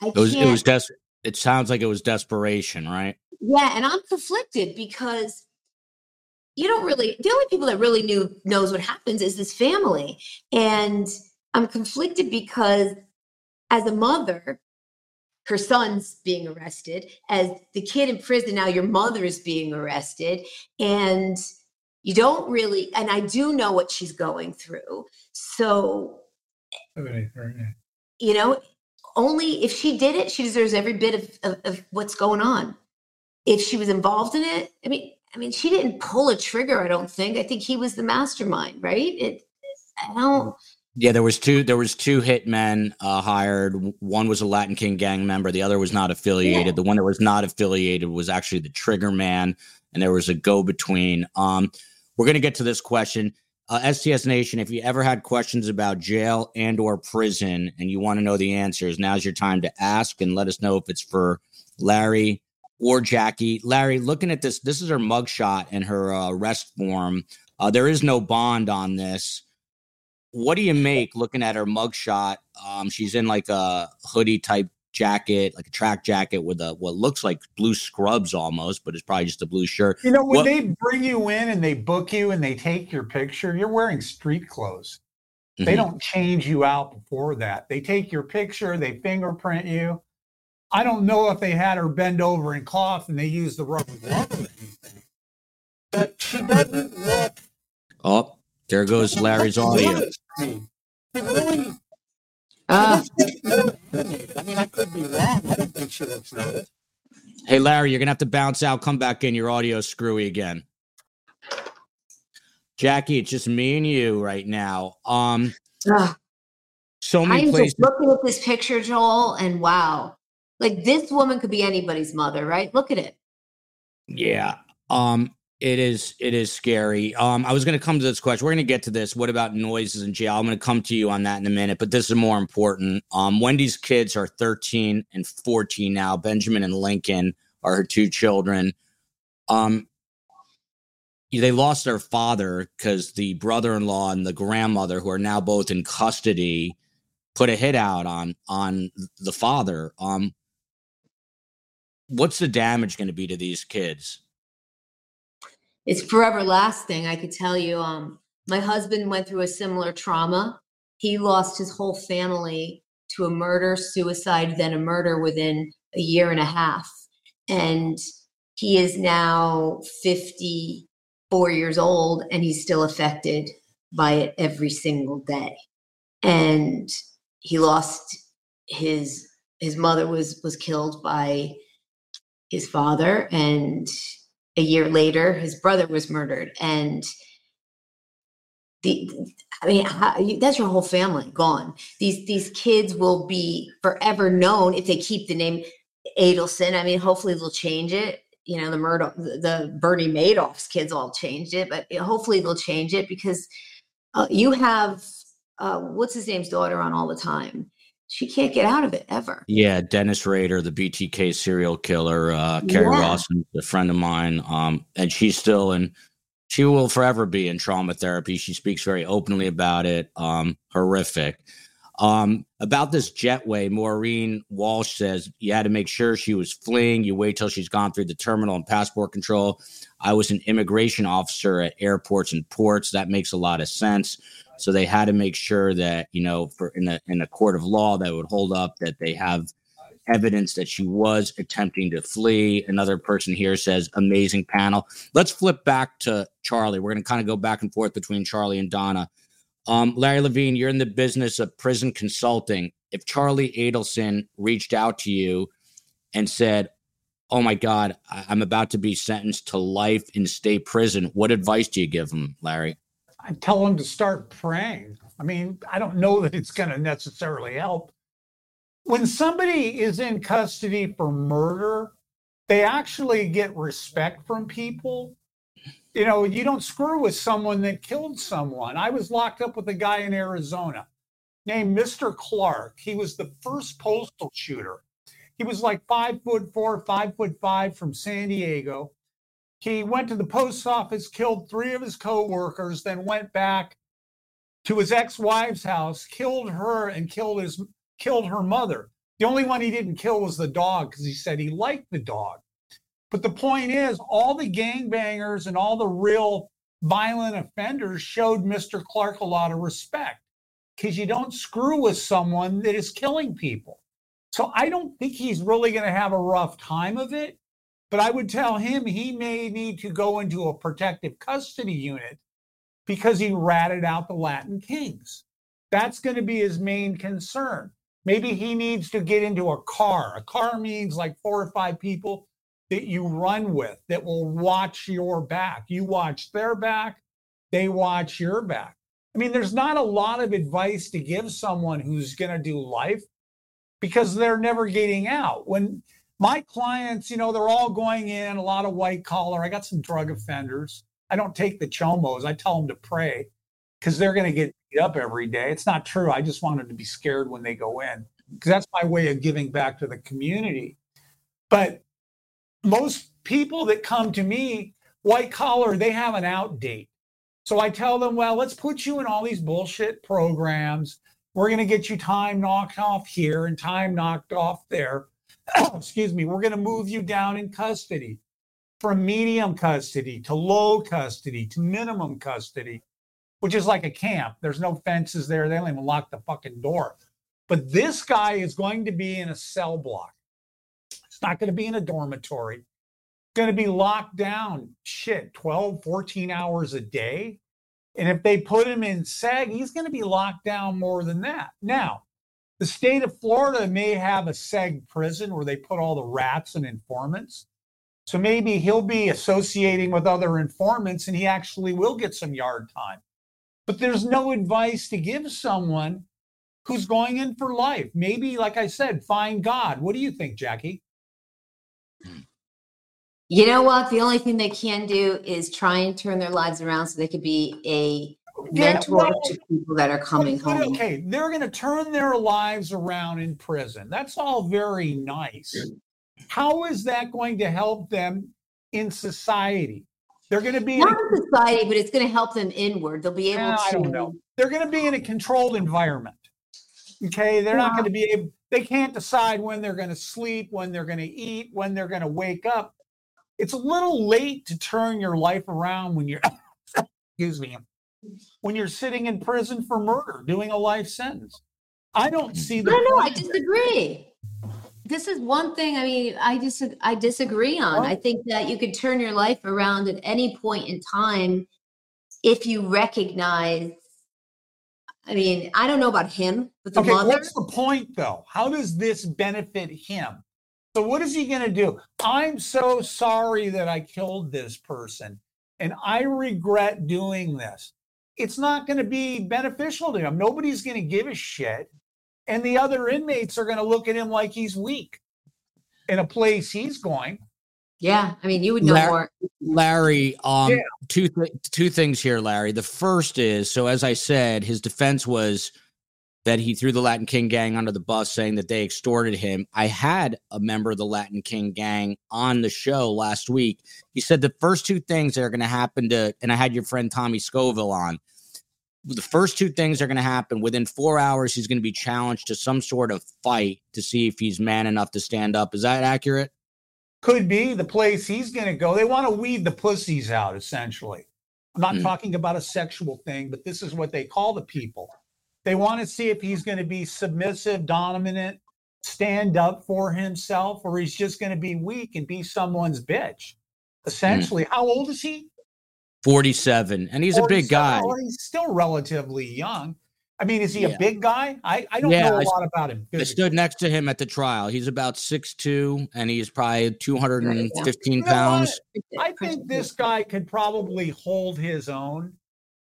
I It was it was des- it sounds like it was desperation, right? Yeah, and I'm conflicted because you don't really the only people that really knew knows what happens is this family. And I'm conflicted because as a mother, her son's being arrested, as the kid in prison, now your mother is being arrested, and you don't really, and I do know what she's going through. So, you know, only if she did it, she deserves every bit of, of, of what's going on. If she was involved in it i mean i mean she didn't pull a trigger i don't think. I think he was the mastermind right? It i don't mm. Yeah, there was two. There was two hitmen uh, hired. One was a Latin King gang member. The other was not affiliated. Yeah. The one that was not affiliated was actually the trigger man, and there was a go between. Um, we're gonna get to this question. Uh, STS Nation, if you ever had questions about jail and or prison, and you want to know the answers, now's your time to ask and let us know if it's for Larry or Jackie. Larry, looking at this, this is her mugshot and her uh, arrest form. Uh, there is no bond on this what do you make looking at her mugshot? Um, she's in like a hoodie type jacket, like a track jacket with a what looks like blue scrubs almost, but it's probably just a blue shirt. You know, when What- they bring you in and they book you and they take your picture, you're wearing street clothes. They Mhm. don't change you out before that. They take your picture, they fingerprint you. I don't know if they had her bend over and cough and they use the rubber glove. But she doesn't look Oh, there goes Larry's audio. She uh, I mean, I could be wrong. I don't think she looks nervous. Hey, Larry, you're gonna have to bounce out, come back in. Your audio's screwy again. Jackie, it's just me and you right now. Um, ugh. so many i'm places. just looking at this picture joel and wow like this woman could be anybody's mother right look at it Yeah. Um it is it is scary. Um I was going to come to this question. We're going to get to this. What about noises in jail? I'm going to come to you on that in a minute, but this is more important. Um Wendy's kids are 13 and 14 now. Benjamin and Lincoln are her two children. Um they lost their father cuz the brother-in-law and the grandmother who are now both in custody put a hit out on on the father. Um what's the damage going to be to these kids? It's forever lasting i could tell you um my husband went through a similar trauma. He lost his whole family to a murder suicide then a murder within a year and a half. And he is now 54 years old and he's still affected by it every single day. And he lost his his mother was was killed by his father and a year later his brother was murdered. And the i mean that's your whole family gone. These these kids will be forever known if they keep the name adelson. I mean hopefully they'll change it. You know the murder the, the bernie madoff's kids all changed it but hopefully they'll change it because uh, you have uh, what's his name's daughter on all the time she can't get out of it ever Yeah, Dennis Rader, the BTK serial killer. Uh, Kerri Yeah. Rawson, a friend of mine, um, and she's still in. She will forever be in trauma therapy. She speaks very openly about it. Um, horrific. Um, about this jetway, Maureen Walsh says you had to make sure she was fleeing. You wait till she's gone through the terminal and passport control. I was an immigration officer at airports and ports. That makes a lot of sense. So they had to make sure that you know, for in a in a court of law that would hold up that they have evidence that she was attempting to flee. Another person here says, amazing panel. Let's flip back to Charlie. We're going to kind of go back and forth between Charlie and Donna. Um, Larry Levine, you're in the business of prison consulting. If Charlie Adelson reached out to you and said, Oh my God, I- I'm about to be sentenced to life in state prison, what advice do you give him, Larry? I tell them to start praying. I mean, I don't know that it's going to necessarily help. When somebody is in custody for murder, they actually get respect from people. You know, you don't screw with someone that killed someone. I was locked up with a guy in Arizona named Mr. Clark. He was the first postal shooter. He was like five foot four, five foot five from San Diego. He went to the post office, killed three of his coworkers, then went back to his ex-wife's house, killed her, and killed his killed her mother. The only one he didn't kill was the dog because he said he liked the dog. But the point is, all the gangbangers and all the real violent offenders showed Mr. Clark a lot of respect because you don't screw with someone that is killing people. So I don't think he's really going to have a rough time of it. But I would tell him he may need to go into a protective custody unit because he ratted out the Latin kings. That's going to be his main concern. Maybe he needs to get into a car. A car means like four or five people that you run with that will watch your back. You watch their back, they watch your back. I mean, there's not a lot of advice to give someone who's going to do life because they're never getting out. When my clients, you know, they're all going in, a lot of white collar. I got some drug offenders. I don't take the chomos. I tell them to pray because they're going to get beat up every day. It's not true. I just want them to be scared when they go in because that's my way of giving back to the community. But most people that come to me, white collar, they have an out date. So I tell them, well, let's put you in all these bullshit programs. We're going to get you time knocked off here and time knocked off there. [COUGHS] Excuse me. We're going to move you down in custody from medium custody to low custody to minimum custody, which is like a camp. There's no fences there. They don't even lock the fucking door. But this guy is going to be in a cell block. It's not going to be in a dormitory. Going to be locked down, shit, 12, 14 hours a day. And if they put him in SEG, he's going to be locked down more than that. Now, the state of Florida may have a SEG prison where they put all the rats and informants. So maybe he'll be associating with other informants and he actually will get some yard time. But there's no advice to give someone who's going in for life. Maybe, like I said, find God. What do you think, Jackie? You know what? The only thing they can do is try and turn their lives around so they could be a mentor well, to people that are coming home. Okay, they're going to turn their lives around in prison. That's all very nice. How is that going to help them in society? They're going to be in a, Not in society, but it's going to help them inward. They'll be able Yeah, to. I don't know. they're going to be in a controlled environment. Okay, they're not going to be able. They can't decide when they're going to sleep, when they're going to eat, when they're going to wake up. It's a little late to turn your life around when you're. [COUGHS] excuse me. When you're sitting in prison for murder, doing a life sentence. I don't see the. No, no, I point of it. disagree. This is one thing. I mean, I just I disagree on. I think that you could turn your life around at any point in time if you recognize. I mean, I don't know about him, but the Okay, mother. what's the point though? How does this benefit him? So what is he going to do? I'm so sorry that I killed this person and I regret doing this. It's not going to be beneficial to him. Nobody's going to give a shit. And the other inmates are going to look at him like he's weak in a place he's going. Yeah, I mean, you would know Lar- more. Larry, um, Yeah. two th- two things here, Larry. The first is so as I said, his defense was that he threw the Latin King gang under the bus, saying that they extorted him. I had a member of the Latin King gang on the show last week. He said the first two things that are going to happen to, and I had your friend Tommy Scoville on. The first two things are going to happen within four hours. He's going to be challenged to some sort of fight to see if he's man enough to stand up. Is that accurate? Could be the place he's going to go. They want to weed the pussies out, essentially. I'm not Hmm. talking about a sexual thing, but this is what they call the people. They want to see if he's going to be submissive, dominant, stand up for himself, or he's just going to be weak and be someone's bitch. Essentially, hmm. how old is he? 47. And he's a big guy. He's still relatively young. I mean, is he Yeah. a big guy? I, I don't Yeah, know a I- lot about him. I stood next to him at the trial. He's about 6'2 and he's probably 215 You know what? pounds. I think this guy could probably hold his own.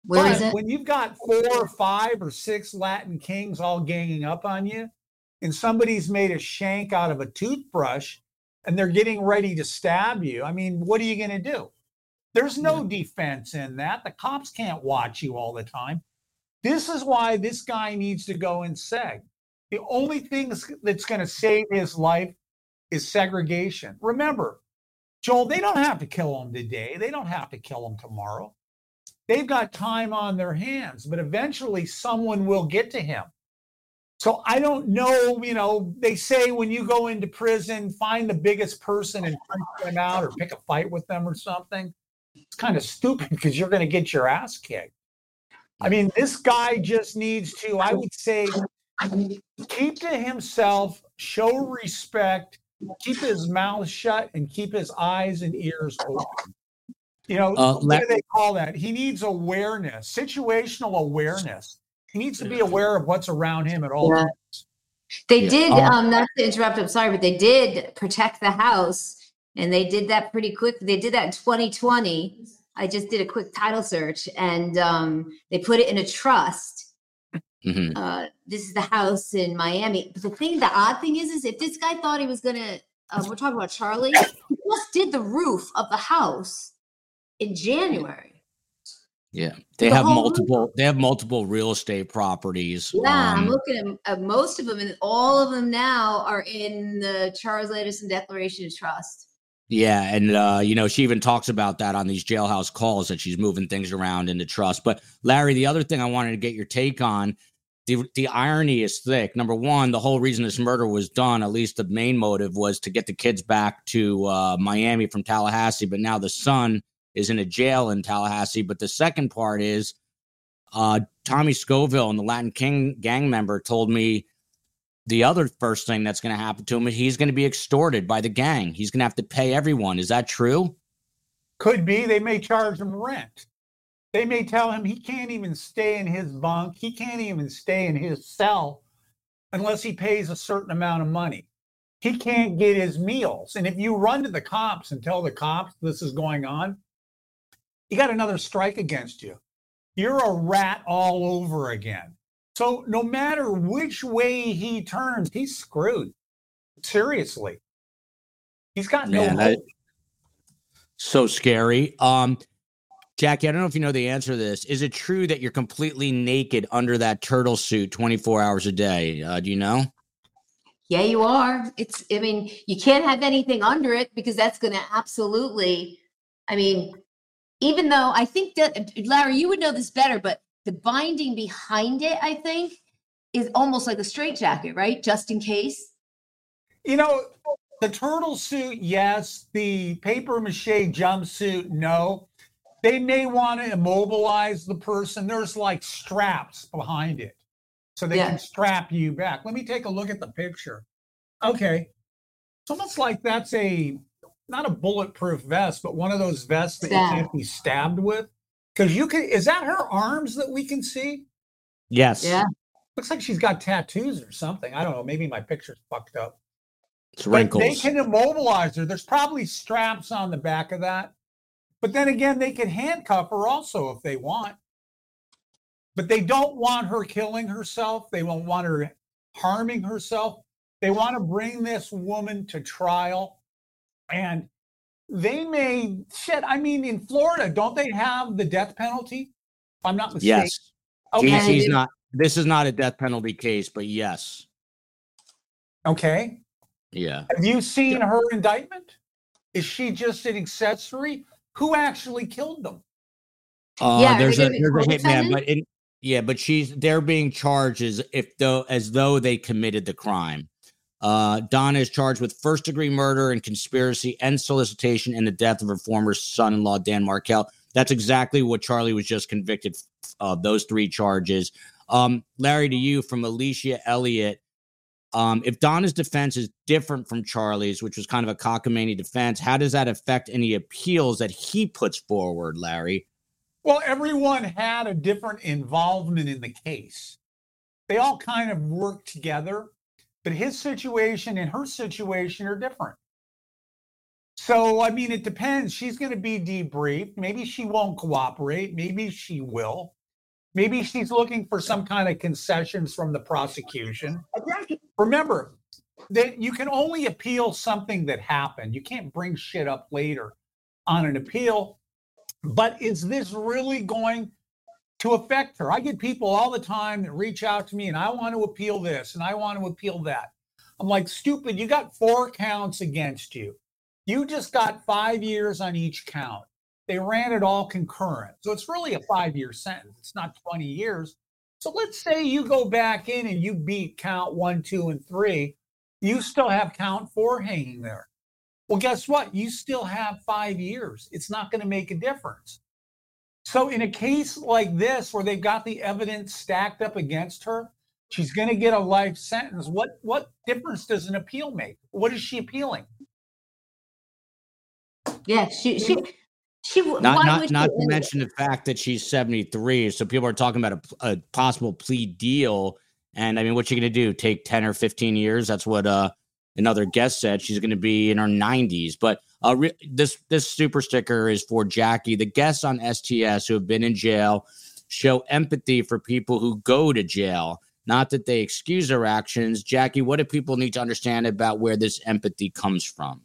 Where is But it? When you've got four or five or six Latin kings all ganging up on you, and somebody's made a shank out of a toothbrush and they're getting ready to stab you, I mean, what are you going to do? There's no defense in that. The cops can't watch you all the time. This is why this guy needs to go in seg. The only thing that's- that's going to save his life is segregation. Remember, Joel, they don't have to kill him today. They don't have to kill him tomorrow. They've got time on their hands, but eventually someone will get to him. So I don't know, you know, they say when you go into prison, find the biggest person and punch them out or pick a fight with them or something. It's kind of stupid [LAUGHS] because you're going to get your ass kicked. I mean, this guy just needs to, I would say, keep to himself, show respect, keep his mouth shut, and keep his eyes and ears open. You know, Uh, what La- do they call that? He needs awareness, situational awareness. He needs to be aware of what's around him at all Yeah. times. They Yeah. did, Um, um, not to interrupt, I'm sorry, but they did protect the house and they did that pretty quick. They did that in 2020. I just did a quick title search and um, they put it in a trust. Mhm. Uh, this is the house in Miami. But the thing, the odd thing is, is if this guy thought he was gonna, uh, we're talking about Charlie, he just did the roof of the house in January. Yeah, they The have multiple. They have multiple real estate properties. Yeah, I'm um, looking at, at most of them, and all of them now are in the Charles Adelson Declaration of Trust. Yeah, and uh, you know, she even talks about that on these jailhouse calls that she's moving things around into trust. But Larry, the other thing I wanted to get your take on, the the irony is thick. Number one, the whole reason this murder was done, at least the main motive, was to get the kids back to uh, Miami from Tallahassee. But now the son is in a jail in Tallahassee. But the second part is uh, Tommy Scoville and the Latin King gang member told me the other first thing that's going to happen to him is he's going to be extorted by the gang. He's going to have to pay everyone. Is that true? Could be they may charge him rent. They may tell him he can't even stay in his bunk. He can't even stay in his cell unless he pays a certain amount of money. He can't get his meals. And if you run to the cops and tell the cops this is going on, you got another strike against you. You're a rat all over again. So no matter which way he turns, he's screwed. Seriously. He's got no Man, that- hope. So scary. Um, Jackie, I don't know if you know the answer to this. Is it true that you're completely naked under that turtle suit 24 hours a day? Uh, do you know? Yeah, you are. It's, I mean, you can't have anything under it because that's going to absolutely, I mean, even though I think that, Larry, you would know this better, but the binding behind it, I think, is almost like a straitjacket, right? Just in case. You know, the turtle suit, yes. The paper mache jumpsuit, no. They may want to immobilize the person. There's like straps behind it. So they Yeah. can strap you back. Let me take a look at the picture. Okay. It's almost like that's a not a bulletproof vest, but one of those vests that you can't be stabbed with. Because you can is that her arms that we can see? Yes. Yeah. Looks like she's got tattoos or something. I don't know. Maybe my picture's fucked up. It's But wrinkles. they can immobilize her. There's probably straps on the back of that. But then again, they can handcuff her also if they want. But they don't want her killing herself. They won't want her harming herself. They want to bring this woman to trial. And they may shit. I mean, in Florida, don't they have the death penalty? If I'm not mistaken. yes. Okay. He's, he's not. This is not a death penalty case, but yes. Okay. Yeah. Have you seen her indictment? Is she just an accessory? Who actually killed them? Uh, Yeah, there's a there's a hitman, but in, yeah, but she's they're being charged as if though as though they committed the crime. Uh, Donna is charged with first degree murder and conspiracy and solicitation in the death of her former son-in-law Dan Markel. That's exactly what Charlie was just convicted of. Those three charges. Um, Larry, to you from Alicia Elliott. Um, if Donna's defense is different from Charlie's, which was kind of a cockamamie defense, how does that affect any appeals that he puts forward, Larry? Well, everyone had a different involvement in the case. They all kind of worked together, but his situation and her situation are different. So, I mean, it depends. She's going to be debriefed. Maybe she won't cooperate. Maybe she will. Maybe she's looking for some kind of concessions from the prosecution. Remember that you can only appeal something that happened. You can't bring shit up later on an appeal. But is this really going to affect her? I get people all the time that reach out to me and I want to appeal this and I want to appeal that. I'm like, stupid, you got four counts against you. You just got five years on each count. They ran it all concurrent. So it's really a five year sentence. It's not 20 years. So let's say you go back in and you beat count one, two, and three. You still have count four hanging there. Well, guess what? You still have five years. It's not going to make a difference. So, in a case like this, where they've got the evidence stacked up against her, she's going to get a life sentence. What what difference does an appeal make? What is she appealing? Yeah, she she she. Not not not to mention the fact that she's seventy three. So people are talking about a, a possible plea deal. And I mean, what's she going to do? Take ten or fifteen years? That's what uh, another guest said. She's going to be in her nineties. But uh, re- this this super sticker is for Jackie. The guests on STS who have been in jail show empathy for people who go to jail. Not that they excuse their actions. Jackie, what do people need to understand about where this empathy comes from?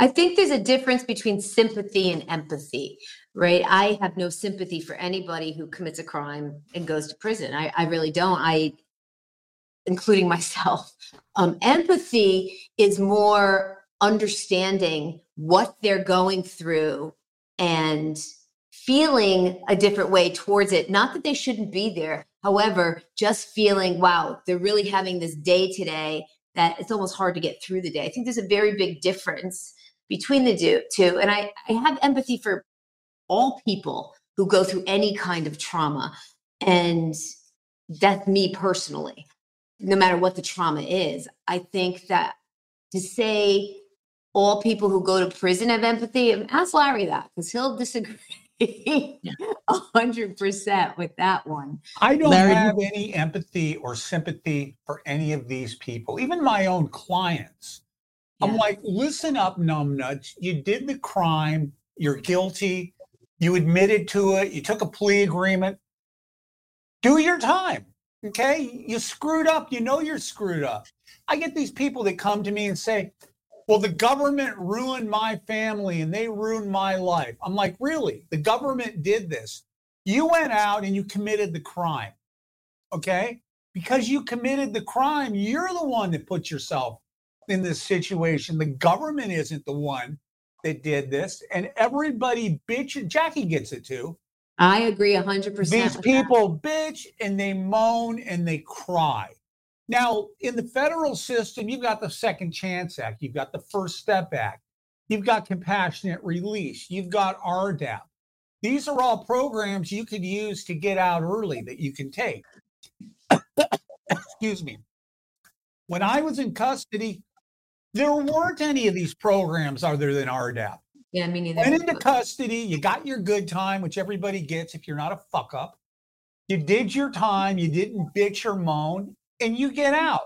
I think there's a difference between sympathy and empathy, right? I have no sympathy for anybody who commits a crime and goes to prison. I, I really don't. I, including myself. [LAUGHS] Um, empathy is more understanding what they're going through and feeling a different way towards it. Not that they shouldn't be there. However, just feeling, wow, they're really having this day today that it's almost hard to get through the day. I think there's a very big difference between the two. And I, I have empathy for all people who go through any kind of trauma. And that's me personally, no matter what the trauma is. I think that to say all people who go to prison have empathy, ask Larry that because he'll disagree. A [LAUGHS] hundred percent with that one. I don't Larry, have any empathy or sympathy for any of these people, even my own clients. Yeah. I'm like, listen up, numbnuts. You did the crime. You're guilty. You admitted to it. You took a plea agreement. Do your time. Okay. You screwed up. You know you're screwed up. I get these people that come to me and say, well, the government ruined my family and they ruined my life. I'm like, really? The government did this. You went out and you committed the crime. Okay. Because you committed the crime, you're the one that put yourself in this situation. The government isn't the one that did this, and everybody bitch. Jackie gets it too. I agree hundred percent. These people that. bitch and they moan and they cry. Now, in the federal system, you've got the Second Chance Act, you've got the First Step Act, you've got compassionate release, you've got RDAP. These are all programs you could use to get out early that you can take. Excuse me. When I was in custody, there weren't any of these programs other than RDAP. Yeah, me neither. Went into custody. You got your good time, which everybody gets if you're not a fuck up. You did your time. You didn't bitch or moan, and you get out.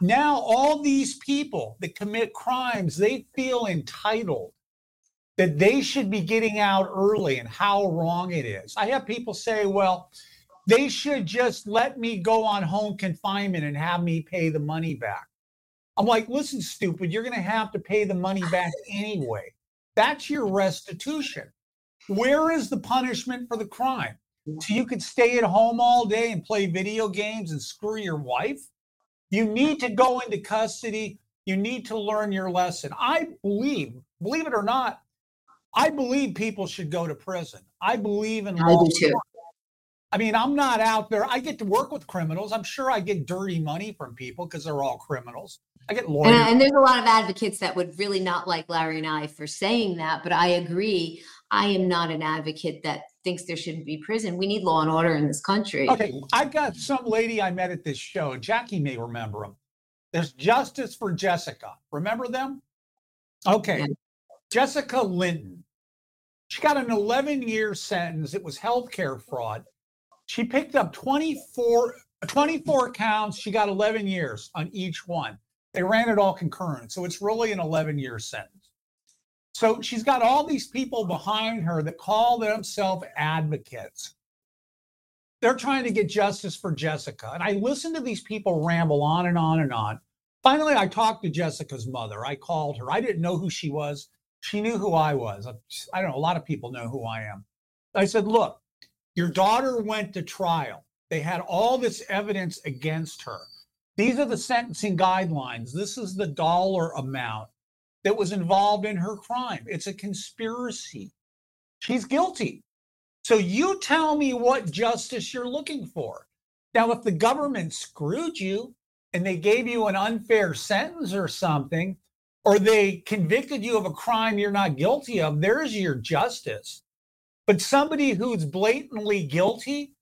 Now, all these people that commit crimes, they feel entitled that they should be getting out early and how wrong it is. I have people say, well, they should just let me go on home confinement and have me pay the money back. I'm like, listen, stupid, you're going to have to pay the money back anyway. That's your restitution. Where is the punishment for the crime? So you could stay at home all day and play video games and screw your wife? You need to go into custody. You need to learn your lesson. I believe, believe it or not, I believe people should go to prison. I believe in law. I do too. I mean, I'm not out there. I get to work with criminals. I'm sure I get dirty money from people because they're all criminals. I get lawyers. And, uh, and, there's a lot of advocates that would really not like Larry and I for saying that, but I agree. I am not an advocate that thinks there shouldn't be prison. We need law and order in this country. Okay, I got some lady I met at this show. Jackie may remember them. There's Justice for Jessica. Remember them? Okay, yeah. Jessica Linton. She got an 11 year sentence. It was healthcare fraud. She picked up 24, 24 counts. She got 11 years on each one. They ran it all concurrent. So it's really an 11 year sentence. So she's got all these people behind her that call themselves advocates. They're trying to get justice for Jessica. And I listen to these people ramble on and on and on. Finally, I talked to Jessica's mother. I called her. I didn't know who she was. She knew who I was. I don't know. A lot of people know who I am. I said, Look, your daughter went to trial. They had all this evidence against her. These are the sentencing guidelines. This is the dollar amount that was involved in her crime. It's a conspiracy. She's guilty. So you tell me what justice you're looking for. Now, if the government screwed you and they gave you an unfair sentence or something, or they convicted you of a crime you're not guilty of, there's your justice. But somebody who's blatantly guilty,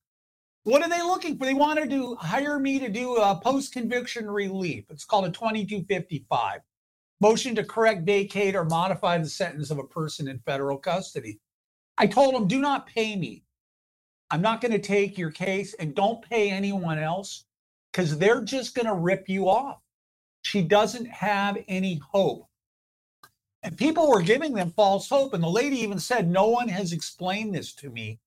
what are they looking for? They wanted to hire me to do a post conviction relief. It's called a 2255 motion to correct, vacate, or modify the sentence of a person in federal custody. I told them, do not pay me. I'm not going to take your case and don't pay anyone else because they're just going to rip you off. She doesn't have any hope. And people were giving them false hope. And the lady even said, No one has explained this to me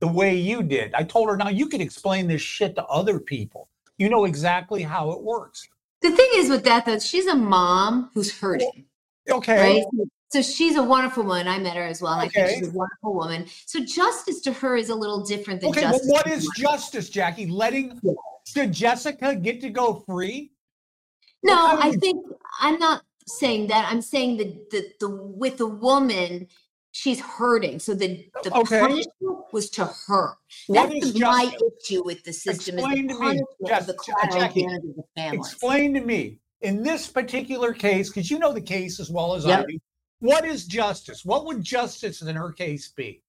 the way you did. I told her, Now you can explain this shit to other people. You know exactly how it works. The thing is with that, though, she's a mom who's hurting. Okay. Right? So she's a wonderful woman. I met her as well. And I think she's a wonderful woman. So justice to her is a little different than Okay, justice. what is justice, Jackie? Letting did Jessica get to go free? No, I think I'm not saying that. I'm saying that the, the with a woman, she's hurting. So the the Okay. punishment was to her. What That's is my issue with the system. Explain is to me, of the Jackie, of the. Explain to me in this particular case, because you know the case as well as I do. What is justice? What would justice in her case be?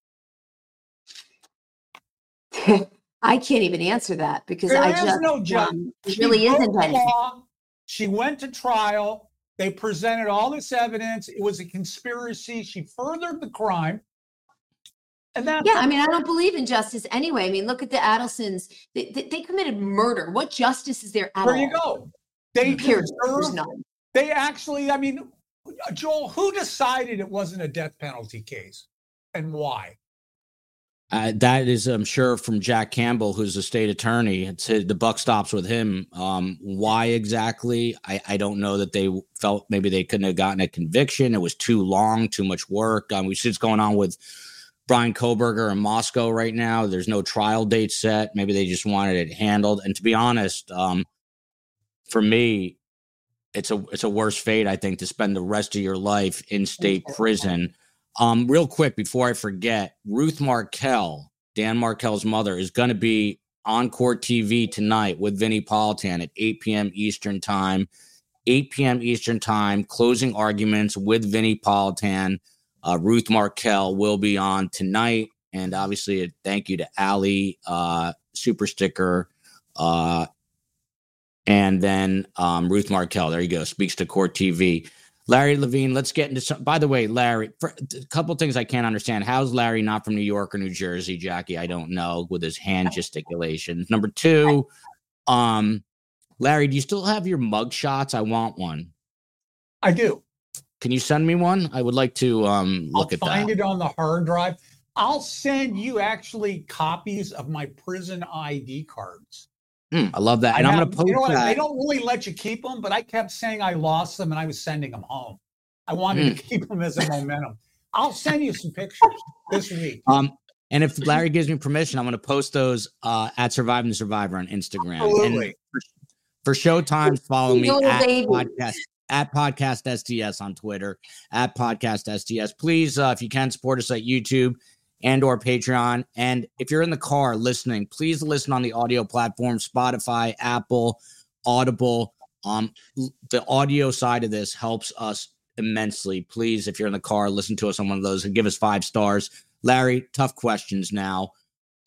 [LAUGHS] I can't even answer that because There I is just no justice. um, really isn't the anything. law. She went to trial. They presented all this evidence. It was a conspiracy. She furthered the crime. And that's Yeah, I mean, I don't believe in justice anyway. I mean, look at the Adelsons. They, they, they committed murder. What justice is there at there all? you go. They deserve none. They actually, I mean, Joel, who decided it wasn't a death penalty case and why? Uh, that is, I'm sure, from Jack Campbell, who's the state attorney. It's his, the buck stops with him. Um, why exactly? I, I don't know that they felt maybe they couldn't have gotten a conviction. It was too long, too much work. Um, we see what's going on with Bryan Kohberger in Moscow right now. There's no trial date set. Maybe they just wanted it handled. And to be honest, um, for me, it's a it's a worse fate, I think, to spend the rest of your life in state prison. Um, real quick before I forget, Ruth Markel, Dan Markel's mother, is going to be on court TV tonight with Vinnie Politan at 8 p.m. Eastern time. 8 p.m. Eastern time, closing arguments with Vinnie Politan. Uh, Ruth Markel will be on tonight. And obviously, a thank you to Ali, uh, Super Sticker, uh, and then um, Ruth Markel. There you go. Speaks to Court TV. Larry Levine. Let's get into some. By the way, Larry, for, a couple things I can't understand. How's Larry not from New York or New Jersey, Jackie? I don't know with his hand gesticulations. Number two, um, Larry, do you still have your mug shots? I want one. I do. Can you send me one? I would like to um, look at that. I'll at find that. it on the hard drive. I'll send you actually copies of my prison ID cards. Hmm, I love that, and I I'm going to post you know what, that. They don't really let you keep them, but I kept saying I lost them and I was sending them home. I wanted Hmm. to keep them as a momentum. I'll send you some pictures this week. Um, and if Larry gives me permission, I'm going to post those uh, at Surviving the Survivor on Instagram. Absolutely. And for, for showtimes, follow me at baby. podcast at podcast STS on Twitter at podcast STS. Please, uh, if you can, support us at YouTube and or Patreon. And if you're in the car listening, please listen on the audio platform: Spotify, Apple, Audible. Um, the audio side of this helps us immensely. Please, if you're in the car, listen to us on one of those and give us five stars. Larry, tough questions now.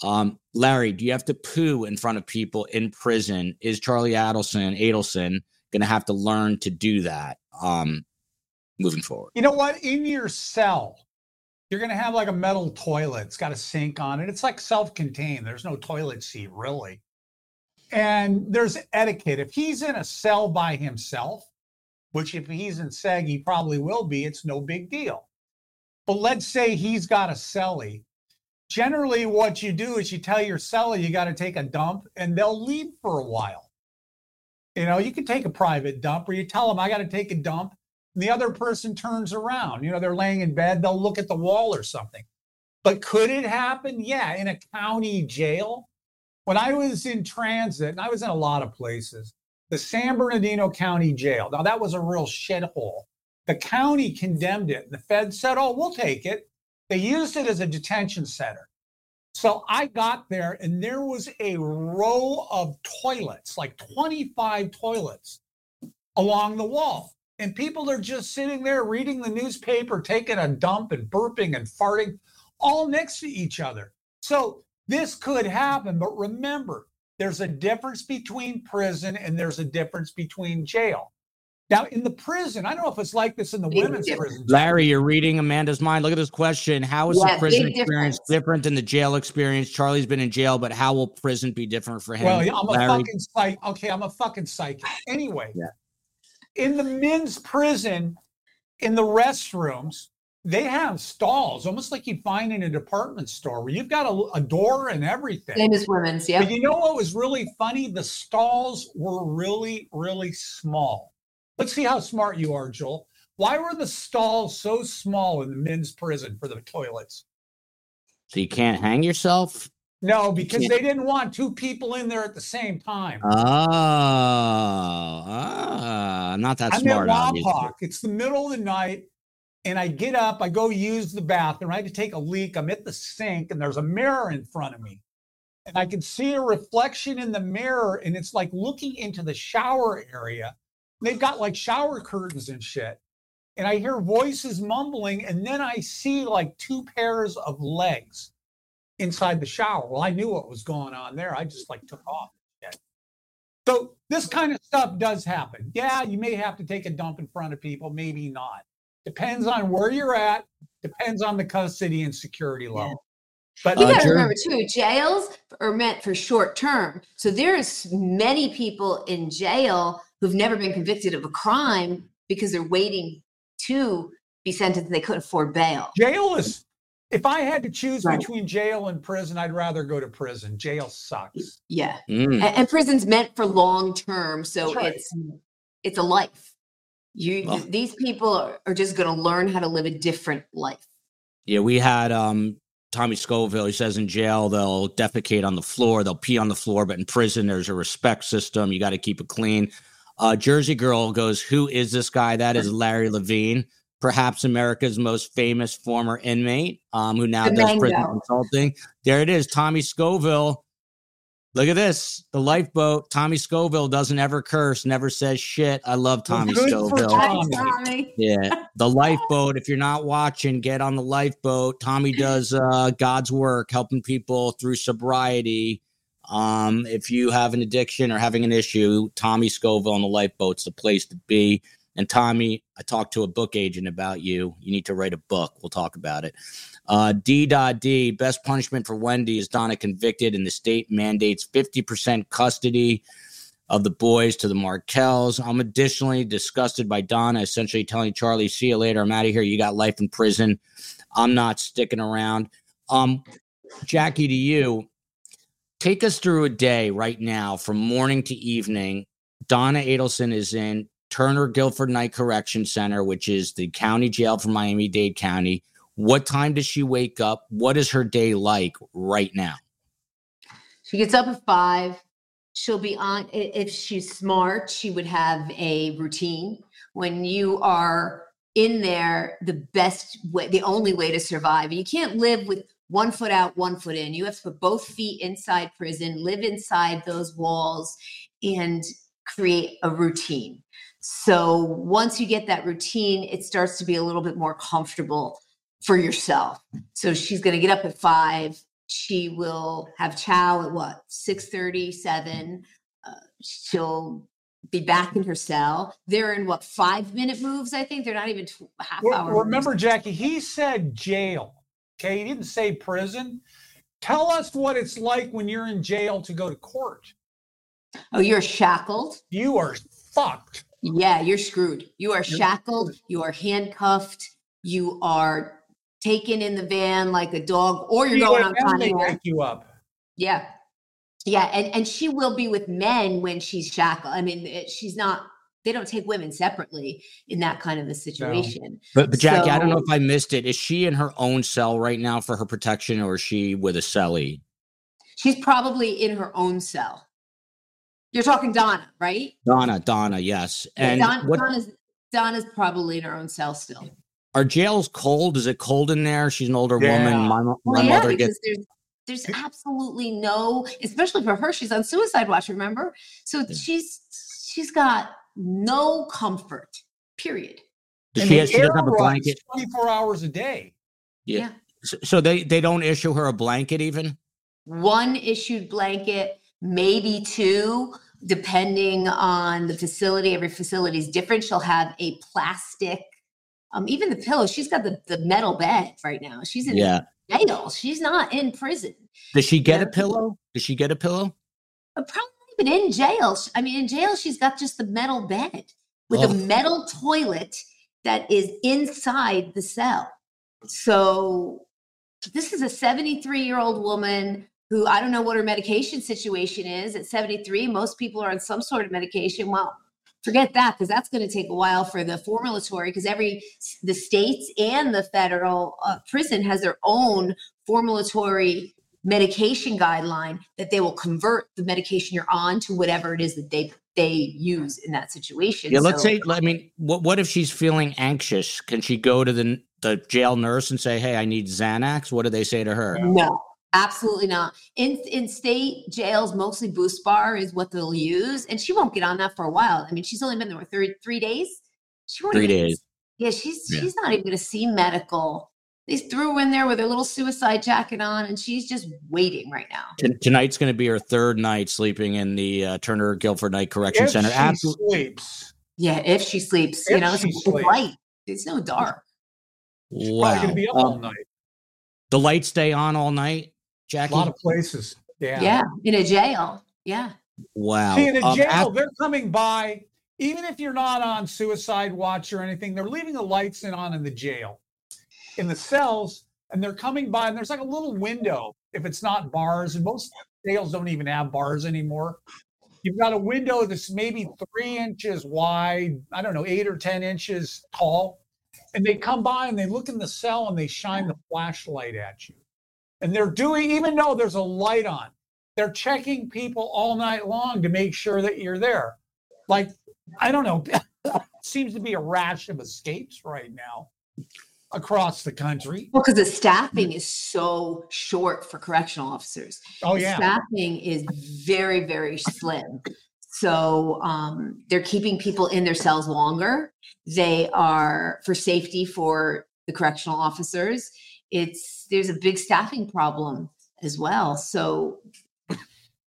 Um, Larry, do you have to poo in front of people in prison? Is Charlie Adelson, Adelson going to have to learn to do that um, moving forward? You know what? In your cell, you're going to have like a metal toilet. It's got a sink on it. It's like self contained. There's no toilet seat, really. And there's etiquette. If he's in a cell by himself, which if he's in SEG, he probably will be, it's no big deal. But let's say he's got a cellie. Generally, what you do is you tell your cellie you got to take a dump and they'll leave for a while. You know, you can take a private dump or you tell them, I got to take a dump and the other person turns around. You know, they're laying in bed, they'll look at the wall or something. But could it happen? Yeah, in a county jail. When I was in transit, and I was in a lot of places, the San Bernardino County Jail. Now, that was a real shithole. The county condemned it. The Fed said, oh, we'll take it. They used it as a detention center. So I got there and there was a row of toilets, like 25 toilets along the wall. And people are just sitting there reading the newspaper, taking a dump and burping and farting all next to each other. So this could happen. But remember, there's a difference between prison and there's a difference between jail. Now, in the prison, I don't know if it's like this in the Big women's difference. prison. Larry, you're reading Amanda's mind. Look at this question. How is Yeah, the prison experience difference. different than the jail experience? Charlie's been in jail, but how will prison be different for him? Well, yeah, I'm a fucking psych. Okay, I'm a fucking psychic. Anyway, Yeah. In the men's prison, in the restrooms, they have stalls, almost like you'd find in a department store, where you've got a, a door and everything. Same as women's. yeah. But you know what was really funny? The stalls were really, really small. Let's see how smart you are, Joel. Why were the stalls so small in the men's prison for the toilets? so you can't hang yourself? No, because they didn't want two people in there at the same time. Oh, ah, not that I'm smart. at obviously. Wapak. It's the middle of the night, and I get up. I go use the bathroom. I had to take a leak. I'm at the sink, and there's a mirror in front of me, and I can see a reflection in the mirror, and it's like looking into the shower area. They've got like shower curtains and shit, and I hear voices mumbling, and then I see like two pairs of legs inside the shower. Well, I knew what was going on there. I just like took off. So this kind of stuff does happen. Yeah, you may have to take a dump in front of people, maybe not. Depends on where you're at, depends on the custody and security level. But You Uh, got to remember too, jails are meant for short term. So there's many people in jail who've never been convicted of a crime because they're waiting to be sentenced they couldn't afford bail. jail is if I had to choose Right. between jail and prison, I'd rather go to prison. Jail sucks. Yeah. Mm. And, and prison's meant for long term. So right. it's it's a life. You Well- these people are, are just gonna learn how to live a different life. Yeah, we had um Tommy Scoville. He says in jail they'll defecate on the floor, they'll pee on the floor, but in prison there's a respect system. You got to keep it clean. Uh, Jersey Girl goes, "Who is this guy? That is Larry Levine, perhaps America's most famous former inmate, um, who now The does prison mango. consulting." There it is, Tommy Scoville. Look at this, the lifeboat. Tommy Scoville doesn't ever curse, never says shit. I love Tommy good Scoville. Tommy. Tommy. Yeah, [LAUGHS] the lifeboat. If you're not watching, get on the lifeboat. Tommy does uh, God's work, helping people through sobriety. Um, if you have an addiction or having an issue, Tommy Scoville on the lifeboat's the place to be. And Tommy, I talked to a book agent about you. You need to write a book. We'll talk about it. Uh, D.D. Best punishment for Wendy is Donna convicted, and the state mandates 50% custody of the boys to the Markels. I'm additionally disgusted by Donna essentially telling Charlie, "See you later. I'm out of here. You got life in prison. I'm not sticking around." Um, Jackie, to you, take us through a day right now from morning to evening. Donna Adelson is in Turner Guilford Knight Correction Center, which is the county jail for Miami Dade County. What time does she wake up? What is her day like right now? She gets up at five. She'll be on, if she's smart, she would have a routine. When you are in there, the best way, the only way to survive, you can't live with one foot out, one foot in. You have to put both feet inside prison, live inside those walls, and create a routine. So once you get that routine, it starts to be a little bit more comfortable for yourself. So she's going to get up at five. She will have chow at what six thirty, seven. Uh, she'll be back in her cell. They're in what five minute moves? I think they're not even tw- half Well, hour. moves. remember, Jackie, he said jail. Okay, he didn't say prison. Tell us what it's like when you're in jail to go to court. Oh, you're shackled. You are fucked. Yeah, you're screwed. You are shackled. You are handcuffed. You are taken in the van like a dog, or you're going on And they Con wake you up. Yeah. Yeah. And, and she will be with men when she's shackled. I mean, it, she's not, they don't take women separately in that kind of a situation. But, but Jackie, I don't know if I missed it. Is she in her own cell right now for her protection, or is she with a cellie? She's probably in her own cell. You're talking Donna, right? Donna, Donna, yes. Yeah, And Don, what Donna's Donna's probably in her own cell still. are jails cold? Is it cold in there? She's an older Yeah. woman. My, my Well, yeah, mother because gets there's there's absolutely no, especially for her. She's on suicide watch. Remember, so Yeah. she's she's got no comfort. Period. does And she, has, she doesn't have a blanket. 24 hours a day. Yeah. Yeah. So, so they they don't issue her a blanket even. One issued blanket, maybe two, depending on the facility. Every facility is different. She'll have a plastic. Um, even the pillow. She's got the, the metal bed right now. She's in Yeah. jail. She's not in prison. Does she get a pillow? Does she get a pillow? but probably even in jail. I mean, in jail, she's got just the metal bed with Oh. a metal toilet that is inside the cell. So this is a 73 year old woman who I don't know what her medication situation is. At 73, most people are on some sort of medication. Well, forget that because that's going to take a while for the formulatory because every the states and the federal uh, prison has their own formulatory medication guideline that they will convert the medication you're on to whatever it is that they they use in that situation. Yeah. Let's So- say. I mean, what what if she's feeling anxious? Can she go to the the jail nurse and say, "Hey, I need Xanax"? What do they say to her? No, absolutely not. In in state jails, mostly BuSpar is what they'll use, and she won't get on that for a while. I mean, she's only been there for three three days. She won't Three even- days. Yeah, she's Yeah. she's not even going to see medical. They threw her in there with her little suicide jacket on, and she's just waiting right now. T- tonight's going to be her third night sleeping in the uh, Turner Guilford Knight Correction If Center. she Absolutely. sleeps, Yeah, if she sleeps, you know, it's, she it's sleeps. light. It's no dark. probably Wow. going to be up all Um, night. the lights stay on all night, A lot of places. Yeah. Yeah, in a jail. Yeah. wow. See, in a Um, jail, af- they're coming by, even if you're not on suicide watch or anything, they're leaving the lights in on in the jail, in the cells, and they're coming by, and there's like a little window if it's not bars, and most jails don't even have bars anymore. You've got a window that's maybe three inches wide, I don't know, eight or 10 inches tall. And they come by and they look in the cell and they shine the flashlight at you. And they're doing, even though there's a light on, they're checking people all night long to make sure that you're there. Like, I don't know, [LAUGHS] seems to be a rash of escapes right now across the country. Well, because the staffing is so short for correctional officers. Oh, The yeah. Staffing is very, very slim. So um, they're keeping people in their cells longer. They are for safety for the correctional officers. It's there's a big staffing problem as well. So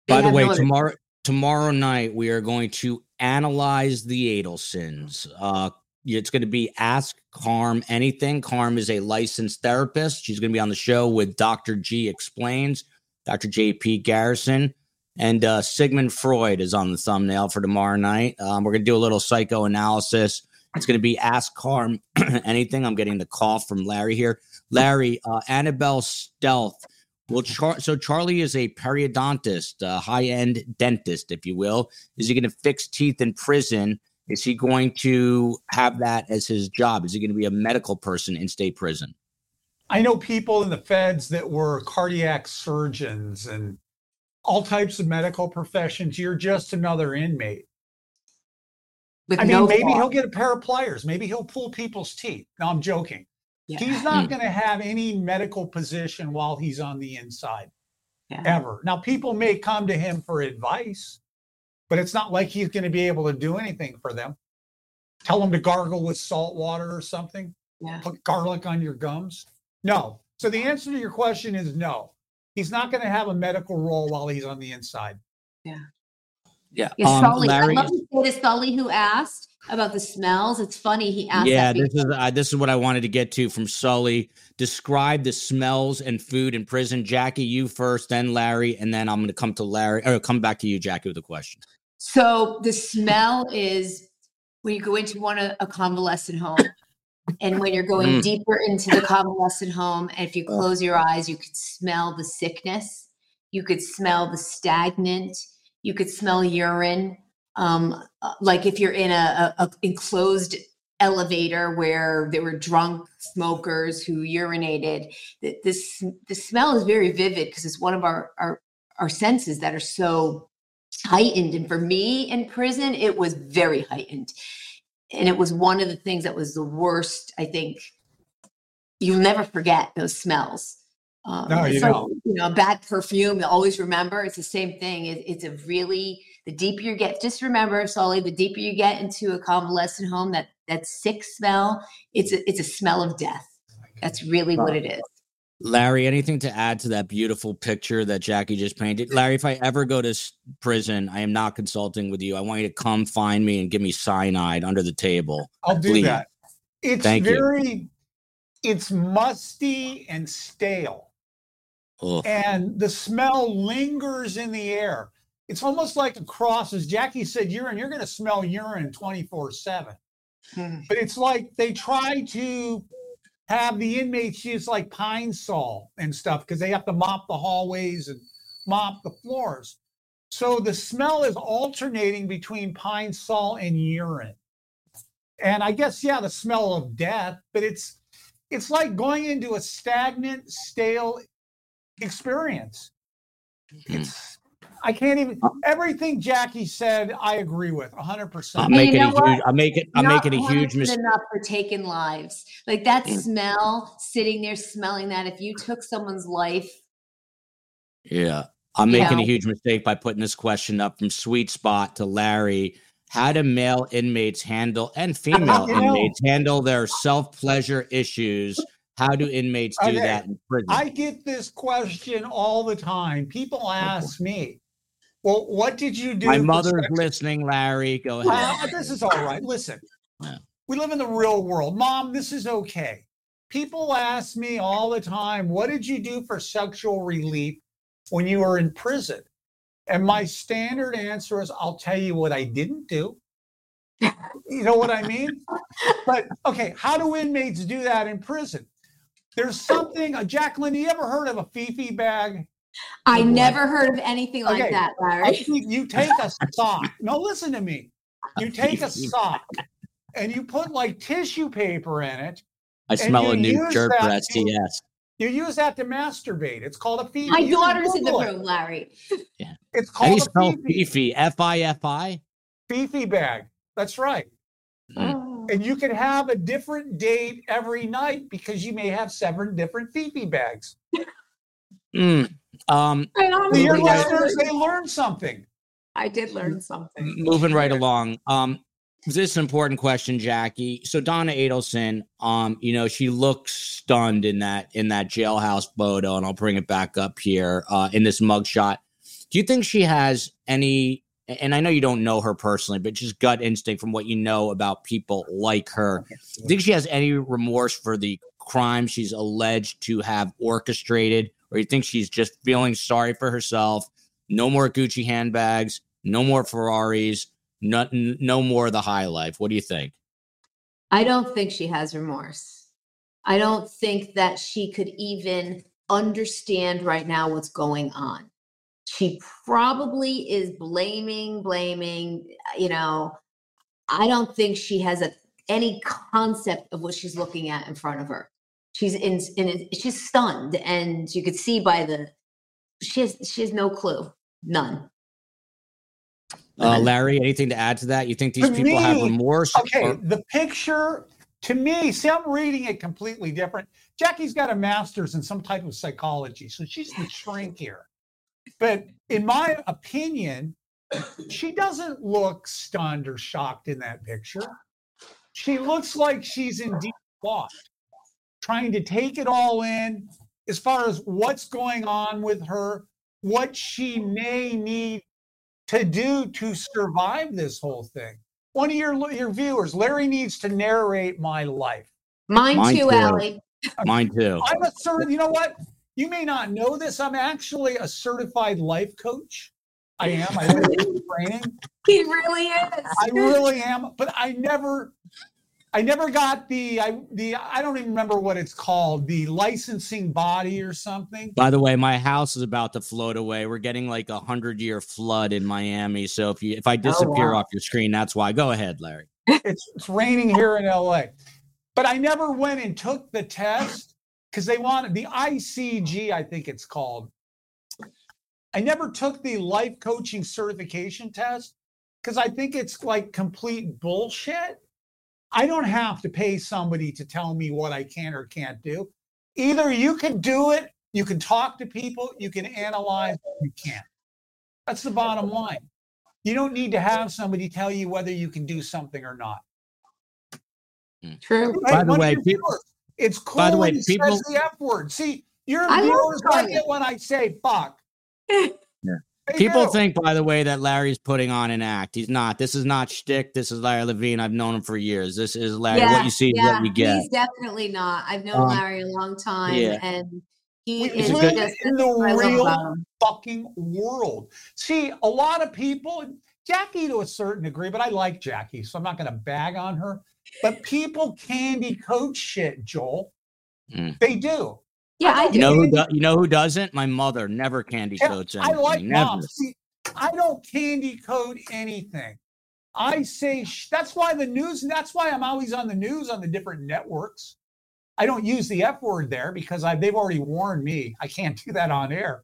By the way, no tomorrow tomorrow night we are going to analyze the Adelsons. Uh, it's going to be Ask Carm Anything. Carm is a licensed therapist. She's going to be on the show with Dr. G Explains, Dr. JP Garrison, and uh, Sigmund Freud is on the thumbnail for tomorrow night. Um, we're going to do a little psychoanalysis. It's going to be Ask Carm [CLEARS THROAT] Anything. I'm getting the call from Larry here. Larry, uh, Annabelle Stealth. Well, Char- so Charlie is a periodontist, a high-end dentist, if you will. Is he going to fix teeth in prison? Is he going to have that as his job? Is he going to be a medical person in state prison? I know people in the feds that were cardiac surgeons and all types of medical professions. You're just another inmate. with I mean, no maybe fault. he'll get a pair of pliers. Maybe he'll pull people's teeth. No, I'm joking. Yeah. He's not mm. going to have any medical position while he's on the inside Yeah. ever. Now, people may come to him for advice, but it's not like he's going to be able to do anything for them. Tell them to gargle with salt water or something, Yeah. put garlic on your gums. No. So the answer to your question is no. He's not going to have a medical role while he's on the inside. Yeah. Yeah, Um, Sully. Larry, I love to say to Sully who asked about the smells. It's funny he asked yeah, this is uh, this is what I wanted to get to from Sully. Describe the smells and food in prison. Jackie, you first, then Larry, and then I'm going to come to Larry or come back to you, Jackie, with a question. So the smell is when you go into one a, a convalescent home, and when you're going Mm. deeper into the convalescent home, and if you close your eyes, you could smell the sickness. You could smell the stagnant. You could smell urine. Um, uh, like if you're in a, a, a enclosed elevator where there were drunk smokers who urinated, th- this the smell is very vivid because it's one of our our our senses that are so heightened. And for me in prison, it was very heightened. And it was one of the things that was the worst, I think. You'll never forget those smells. Um, No, you like, don't. you know, a bad perfume. Always remember. It's the same thing. It, it's a really the deeper you get. Just remember, Sully, the deeper you get into a convalescent home, that that sick smell. It's a it's a smell of death. That's really what it is. Larry, anything to add to that beautiful picture that Jackie just painted? Larry, if I ever go to prison, I am not consulting with you. I want you to come find me and give me cyanide under the table. I'll do Please. that. It's Thank you. very, it's musty and stale, Ugh. and the smell lingers in the air. It's almost like a cross, as Jackie said, urine. You're going to smell urine 24 7. Hmm. But it's like they try to have the inmates use like pine sol and stuff because they have to mop the hallways and mop the floors. So the smell is alternating between pine sol and urine. And I guess yeah, the smell of death, but it's it's like going into a stagnant, stale experience. Mhm. It's I can't even everything Jackie said, I agree with 100%. I'm And you making know a what? huge. I'm making. I'm Not making a huge mistake. enough for taking lives. Like that Mm. smell, sitting there smelling that. If you took someone's life, Yeah, I'm making know. a huge mistake by putting this question up from Sweet Spot to Larry. How do male inmates handle and [LAUGHS] female inmates handle their self pleasure issues? How do inmates do Okay. that in prison? I get this question all the time. People ask me, "Well, what did you do?" My mother's sex-" listening, Larry. Go ahead. Well, this is all right. Listen, Yeah. we live in the real world. Mom, this is okay. People ask me all the time, "What did you do for sexual relief when you were in prison?" And my standard answer is, "I'll tell you what I didn't do." You know what I mean? But okay, how do inmates do that in prison? There's something, uh, Jacqueline, you ever heard of a Fifi bag? I never heard of anything like Okay. that, Larry. you take a [LAUGHS] sock. No, listen to me. You take a sock and you put like tissue paper in it. I smell a new use shirt for STS. You use that to masturbate. It's called a Fifi. My You can daughter's in the it. room, Larry. [LAUGHS] Yeah. It's How do you called spell a Fifi, Fifi? F I F I. Fifi bag. That's right. Mm. And you can have a different date every night because you may have seven different Fifi bags. Mm. Um, I So honestly your Moving right- never- listeners, they learn something. I did learn something. moving right along. Um, this is an important question, Jackie. So Donna Adelson, um, you know, she looks stunned in that in that jailhouse photo, and I'll bring it back up here uh, in this mugshot. Do you think she has any? And I know you don't know her personally, but just gut instinct from what you know about people like her. Do you think she has any remorse for the crime she's alleged to have orchestrated, or you think she's just feeling sorry for herself? No more Gucci handbags, no more Ferraris, no, no more of the high life. What do you think? I don't think she has remorse. I don't think that she could even understand right now what's going on. She probably is blaming, blaming, you know. I don't think she has a any concept of what she's looking at in front of her. She's in, in she's stunned and you could see by the she has she has no clue. None. Uh, Larry, anything to add to that? You think these For people have remorse? Okay, or- the picture to me, see, I'm reading it completely different. Jackie's got a master's in some type of psychology, so she's the shrink here. But in my opinion, she doesn't look stunned or shocked in that picture. She looks like she's in deep thought, trying to take it all in as far as what's going on with her, what she may need to do to survive this whole thing. One of your your viewers, Larry needs to narrate my life. Mine, Mine too, too. Allie. [LAUGHS] Mine too. I'm a certain, you know what? You may not know this. I'm actually a certified life coach. I am. I [LAUGHS] went through training. He really is. I really am, but I never I never got the I the I don't even remember what it's called, the licensing body or something. By the way, my house is about to float away. We're getting like a hundred year flood in Miami. So if you if I oh, disappear wow. off your screen, that's why. Go ahead, Larry. It's it's raining here in LA. But I never went and took the test because they wanted the ICG, I think it's called. I never took the life coaching certification test because I think it's like complete bullshit. I don't have to pay somebody to tell me what I can or can't do. Either you can do it, you can talk to people, you can analyze, you can't. That's the bottom line. You don't need to have somebody tell you whether you can do something or not. Hmm. True. By the One way, people- viewers, it's cool by the way, when he people- says the F word. See, your I love viewers like saying it when I say fuck. [LAUGHS] Yeah. People do. think, by the way, that Larry's putting on an act. He's not. This is not shtick. This is Larry Levine. I've known him for years. This is Larry. what you see is what you get. He's definitely not. I've known Um, Larry a long time, yeah. and he We is live just in the that's what I love real fucking world. See, a lot of people, Jackie to a certain degree, but I like Jackie, so I'm not going to bag on her. But people candy coat shit, Joel. Mm. They do. Yeah, I You do. know who? Do, you know who doesn't? My mother never candy Yeah, coats I like never. moms. See, I don't candy coat anything. I say sh- that's why the news, that's why I'm always on the news on the different networks. I don't use the F word there because I, they've already warned me. I can't do that on air.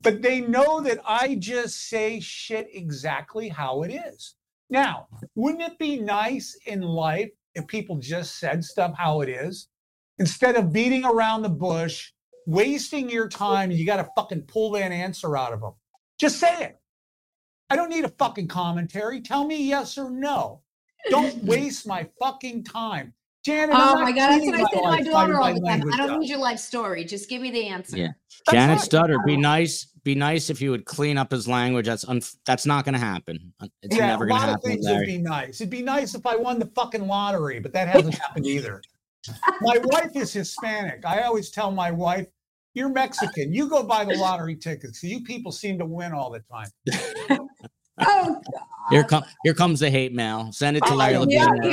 But they know that I just say shit exactly how it is. Now, wouldn't it be nice in life if people just said stuff how it is instead of beating around the bush, wasting your time, and you got to fucking pull that answer out of them? Just say it. I don't need a fucking commentary. Tell me yes or no. Don't [LAUGHS] waste my fucking time. Janet, I'm Oh my god, that's what I say to my daughter all the time. I don't up. need your life story. Just give me the answer. Yeah. That's Janet right. Stutter, be nice. Be nice if you would clean up his language. That's un- that's not going to happen. It's yeah, never a going lot to of happen. things would Larry. be nice. It'd be nice if I won the fucking lottery, but that hasn't [LAUGHS] happened either. My wife is Hispanic. I always tell my wife, "You're Mexican. You go buy the lottery tickets. You people seem to win all the time." [LAUGHS] Oh, Here come here comes the hate mail. Send it to Oh, Larry yeah, Levine yeah,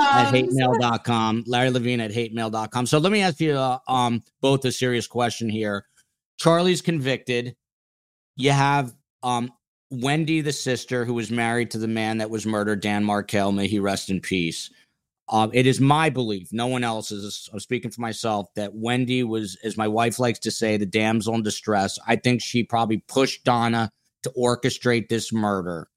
at, at hatemail.com. Larry Levine at hatemail.com. So let me ask you uh, um both a serious question here. Charlie's convicted. You have um Wendy, the sister, who was married to the man that was murdered, Dan Markel. May he rest in peace. Um, it is my belief, no one else's. I'm speaking for myself that Wendy was, as my wife likes to say, the damsel in distress. I think she probably pushed Donna to orchestrate this murder.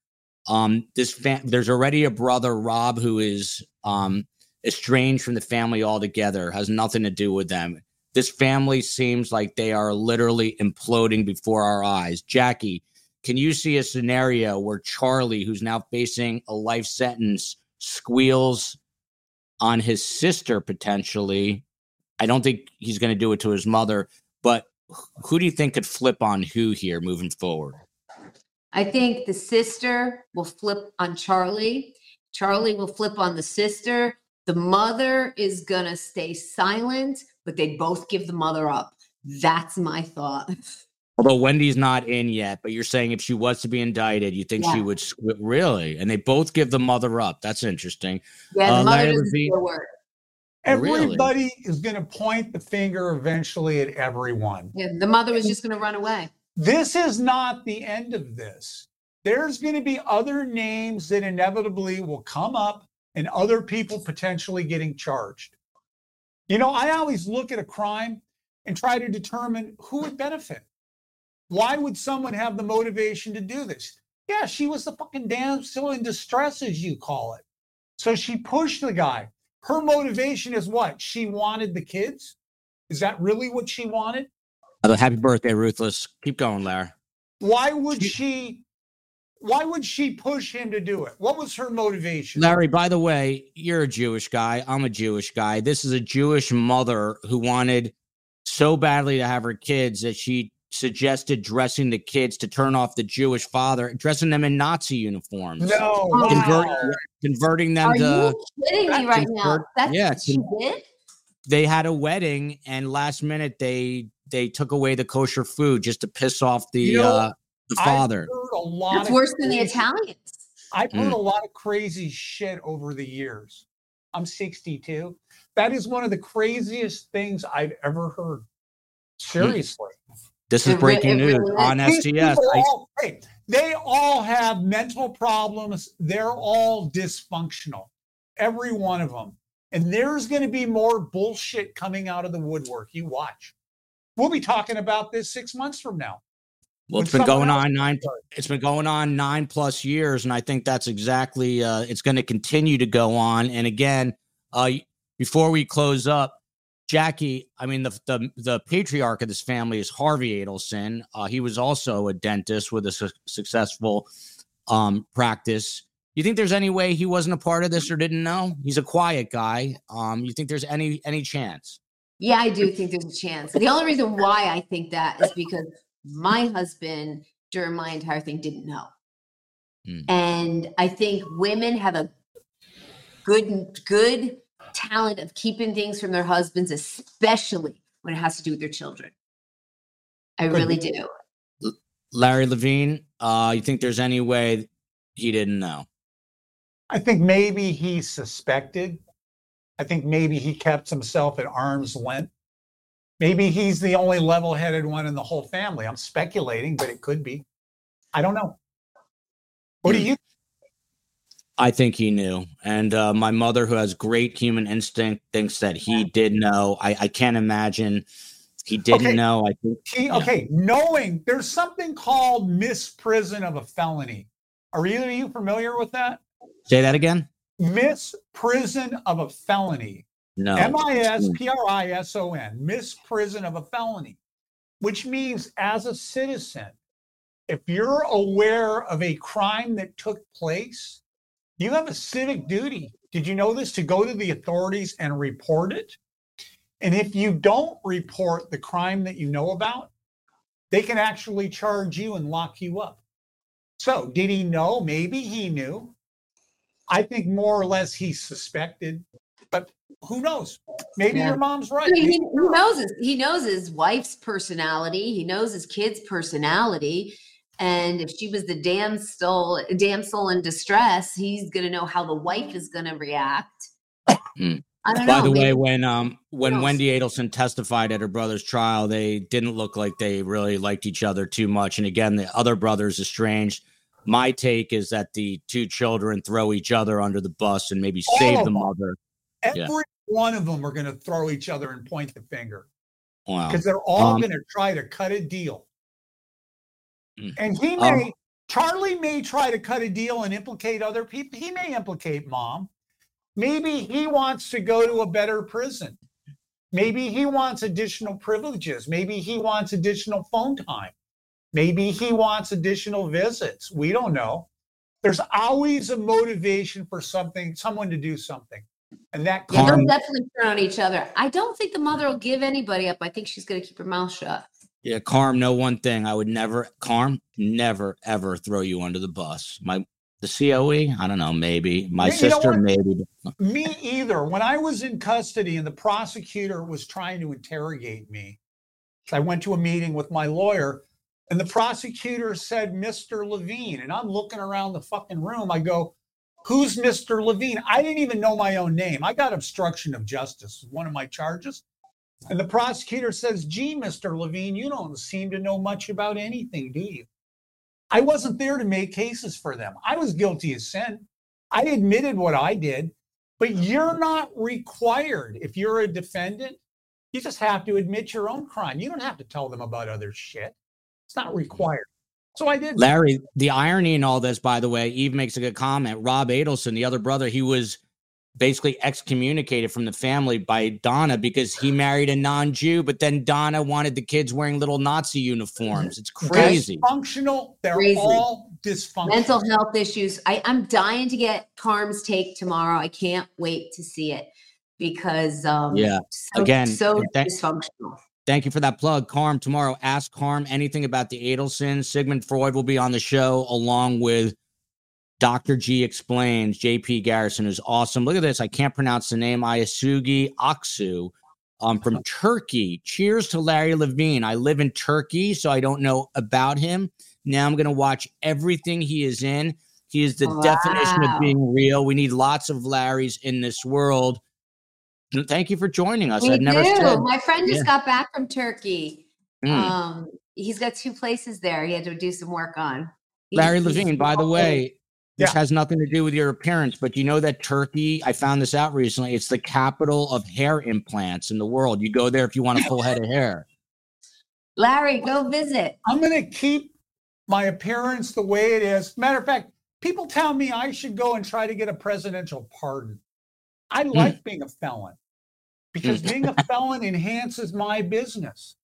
Um, this there's already a brother, Rob, who is um estranged from the family altogether, has nothing to do with them. This family seems like they are literally imploding before our eyes. Jackie, can you see a scenario where Charlie, who's now facing a life sentence, squeals on his sister potentially? I don't think he's going to do it to his mother, but who do you think could flip on who here moving forward? I think the sister will flip on Charlie. Charlie will flip on the sister. The mother is gonna stay silent, but they both give the mother up. That's my thought. [LAUGHS] Although Wendy's not in yet, but you're saying if she was to be indicted, you think she would squ- really? And they both give the mother up. That's interesting. Yeah, the Uh, mother Larry doesn't Levine- say a word. Really? Everybody is going to point the finger eventually at everyone. Yeah, the mother was just gonna run away. This is not the end of this. There's going to be other names that inevitably will come up and other people potentially getting charged. You know, I always look at a crime and try to determine who would benefit. Why would someone have the motivation to do this? Yeah, she was the fucking damsel in distress, as you call it. So she pushed the guy. Her motivation is what? She wanted the kids? Is that really what she wanted? Uh, Happy birthday, Ruthless. Keep going, Larry. why would she why would she push him to do it what was her motivation Larry, by the way, you're a Jewish guy. I'm a Jewish guy. This is a Jewish mother who wanted so badly to have her kids that she suggested dressing the kids to turn off the Jewish father, dressing them in Nazi uniforms. no Convert- wow. Converting them Are to you kidding me right now? That's yeah, what she did? they had a wedding and last minute they they took away the kosher food just to piss off the You know, uh the I've father. heard a lot That's of worse than the Italians. i've heard Mm. a lot of crazy shit over the years. I'm 62 that is one of the craziest things i've ever heard. Seriously. This is breaking news on These STS. people all- hey, they all have mental problems. They're all dysfunctional every one of them and there's going to be more bullshit coming out of the woodwork. You watch we'll be talking about this six months from now Well, it's been going on nine. It's been going on nine plus years, and I think that's exactly. Uh, it's going to continue to go on. And again, uh, before we close up, Jackie, I mean the the the patriarch of this family is Harvey Adelson. Uh, he was also a dentist with a su- successful um, practice. You think there's any way he wasn't a part of this or didn't know? He's a quiet guy. Um, you think there's any any chance? Yeah, I do think there's a chance. The only reason why I think that is because my husband, during my entire thing, didn't know. Hmm. And I think women have a good, good talent of keeping things from their husbands, especially when it has to do with their children. I Could really do. Larry Levine, uh, you think there's any way he didn't know? I think maybe he suspected. I think maybe he kept himself at arm's length. Maybe he's the only level headed one in the whole family. I'm speculating, but it could be. I don't know. What do you I think he knew. And uh, my mother, who has great human instinct, thinks that he did know. I, I can't imagine he didn't Okay. know. I think He, okay, knowing there's something called misprison of a felony. Are either of you familiar with that? say that again. Mm-hmm. Misprison of a felony. No. M I S P R I S O N, misprison of a felony, which means as a citizen, if you're aware of a crime that took place, you have a civic duty. Did you know this? To go to the authorities and report it. And if you don't report the crime that you know about, they can actually charge you and lock you up. So, did he know? Maybe he knew. I think more or less he suspected, but who knows? Maybe Yeah. your mom's right. I mean, he, he knows his, he knows his wife's personality. He knows his kid's personality. And if she was the damsel damsel in distress, he's gonna know how the wife is gonna react. Hmm. I don't By know. the way, when um when? Wendy Adelson testified at her brother's trial, they didn't look like they really liked each other too much. And again, the other brothers estranged. My take is that the two children throw each other under the bus and maybe All save the mother. every Yeah. one of them are going to throw each other and point the finger Wow. because they're all Um, going to try to cut a deal. Mm. And he Um, may, Charlie may try to cut a deal and implicate other people. He may implicate mom. Maybe he wants to go to a better prison. Maybe he wants additional privileges. Maybe he wants additional phone time. Maybe he wants additional visits. We don't know. There's always a motivation for something, someone to do something. And that yeah, they'll definitely turn on each other. I don't think the mother will give anybody up. I think she's gonna keep her mouth shut. Yeah, Carm, know one thing. I would never, Carm, never, ever throw you under the bus. My, the COE, I don't know, maybe. My You- you sister, maybe. Me either. When I was in custody and the prosecutor was trying to interrogate me, I went to a meeting with my lawyer and the prosecutor said, Mr. Levine. And I'm looking around the fucking room. I go, Who's Mr. Levine? I didn't even know my own name. I got obstruction of justice, one of my charges. And the prosecutor says, Gee, Mr. Levine, you don't seem to know much about anything, do you? I wasn't there to make cases for them. I was guilty of sin. I admitted what I did, but you're not required. If you're a defendant, you just have to admit your own crime. You don't have to tell them about other shit. It's not required. So I did. Larry, the irony in all this, by the way, Eve makes a good comment. Rob Adelson, the other brother, he was basically excommunicated from the family by Donna because he married a non-Jew, but then Donna wanted the kids wearing little Nazi uniforms. It's crazy. Dysfunctional. They're Crazy. all dysfunctional. Mental health issues. I, I'm dying to get Carm's take tomorrow. I can't wait to see it because um Yeah. so, Again, so that- dysfunctional. Thank you for that plug, Carm. Tomorrow, ask Carm anything about the Adelson. Sigmund Freud will be on the show along with Dr. G Explains. JP Garrison is awesome. Look at this. I can't pronounce the name. Ayasugi Aksu um, from [LAUGHS] Turkey. Cheers to Larry Levine. I live in Turkey, so I don't know about him. Now I'm going to watch everything he is in. He is the definition of being real. We need lots of Larrys in this world. Thank you for joining us. We I've never do. said. My friend just Yeah. got back from Turkey. Mm. Um, he's got two places there. He had to do some work on. He- Larry Levine, by the way, this Yeah. has nothing to do with your appearance, but you know that Turkey, I found this out recently, it's the capital of hair implants in the world. You go there if you want a full head of hair. Larry, go visit. I'm going to keep my appearance the way it is. Matter of fact, people tell me I should go and try to get a presidential pardon. I Hmm. like being a felon because being a felon enhances my business.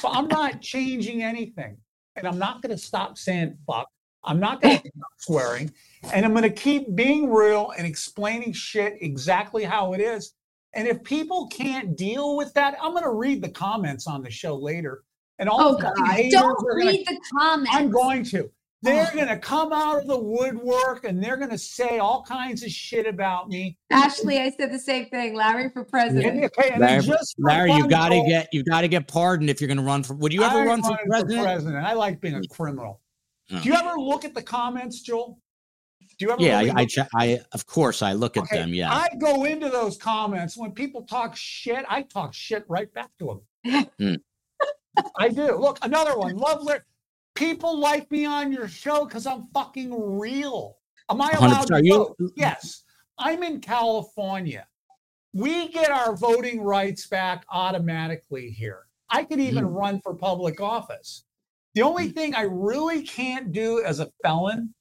So I'm not changing anything. And I'm not going to stop saying fuck. I'm not going to stop swearing. And I'm going to keep being real and explaining shit exactly how it is. And if people can't deal with that, I'm going to read the comments on the show later. And all Oh the God! Don't are gonna read the comments. I'm going to. They're Oh. going to come out of the woodwork and they're going to say all kinds of shit about me. Ashley, I said the same thing. Larry for And, president. okay, and Larry, just for Larry, you fun, got to get you got to get pardoned if you're going to run for. Would you ever I run for running president? president. I like being a criminal. Oh. Do you ever look at the comments, Joel? Do you ever? Yeah, really I, I, look- che- I, of course, I look at Okay, them. Yeah, I go into those comments when people talk shit. I talk shit right back to them. Hmm. I do. Look, another one. Love lit. People like me on your show because I'm fucking real. Am I allowed to Are you- vote? Yes. I'm in California. We get our voting rights back automatically here. I could even Hmm. run for public office. The only thing I really can't do as a felon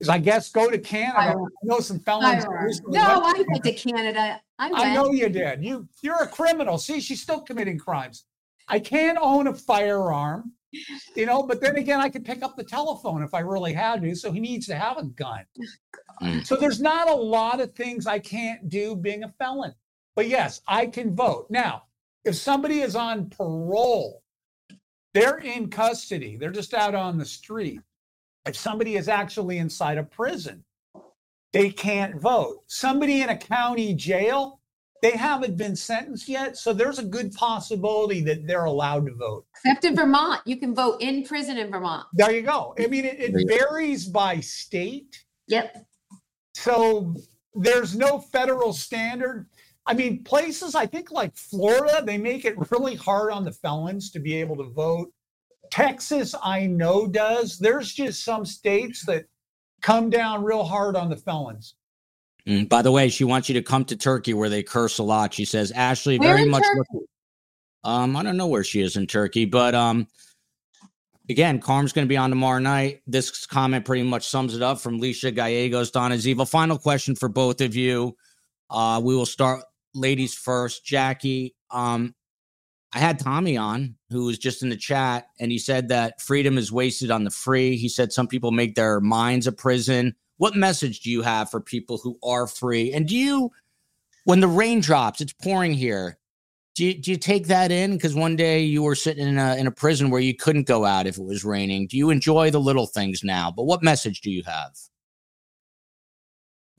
is, I guess, go to Canada. I Firearm. know some felons. Firearm. recently No, I went to Canada. I went. I know you did. You you're a criminal. See, she's still committing crimes. I can't own a firearm, you know, but then again, I could pick up the telephone if I really had to. So he needs to have a gun. Mm. So there's not a lot of things I can't do being a felon. But yes, I can vote. Now, if somebody is on parole, they're in custody, they're just out on the street. If somebody is actually inside a prison, they can't vote. Somebody in a county jail, they haven't been sentenced yet. So there's a good possibility that they're allowed to vote. Except in Vermont, you can vote in prison in Vermont. There you go. I mean, it, it varies by state. Yep. So there's no federal standard. I mean, places I think like Florida, they make it really hard on the felons to be able to vote. Texas, I know does. There's just some states that come down real hard on the felons. Mm, By the way, she wants you to come to Turkey where they curse a lot. She says, Ashley, Where very much. Turkey? Um, I don't know where she is in Turkey, but um, again, Carm's going to be on tomorrow night. This comment pretty much sums it up from Leisha Gallegos, Donna Ziva. Final question for both of you. Uh, we will start ladies first. Jackie, um, I had Tommy on who was just in the chat, and he said that freedom is wasted on the free. He said some people make their minds a prison. What message do you have for people who are free? And do you, when the rain drops, it's pouring here, do you, do you take that in? Because one day you were sitting in a, in a prison where you couldn't go out if it was raining. Do you enjoy the little things now? But what message do you have?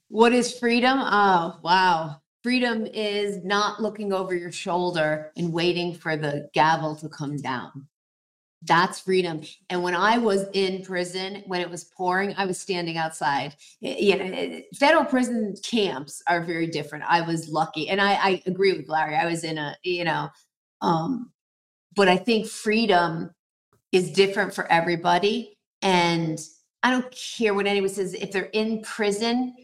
What is freedom? Oh, wow. Freedom is not looking over your shoulder and waiting for the gavel to come down. That's freedom. And when I was in prison, when it was pouring, I was standing outside. You know, eh, federal prison camps are very different. I was lucky, and I, I agree with Larry. I was in a, you know, um, but I think freedom is different for everybody. And I don't care what anyone says. If they're in prison,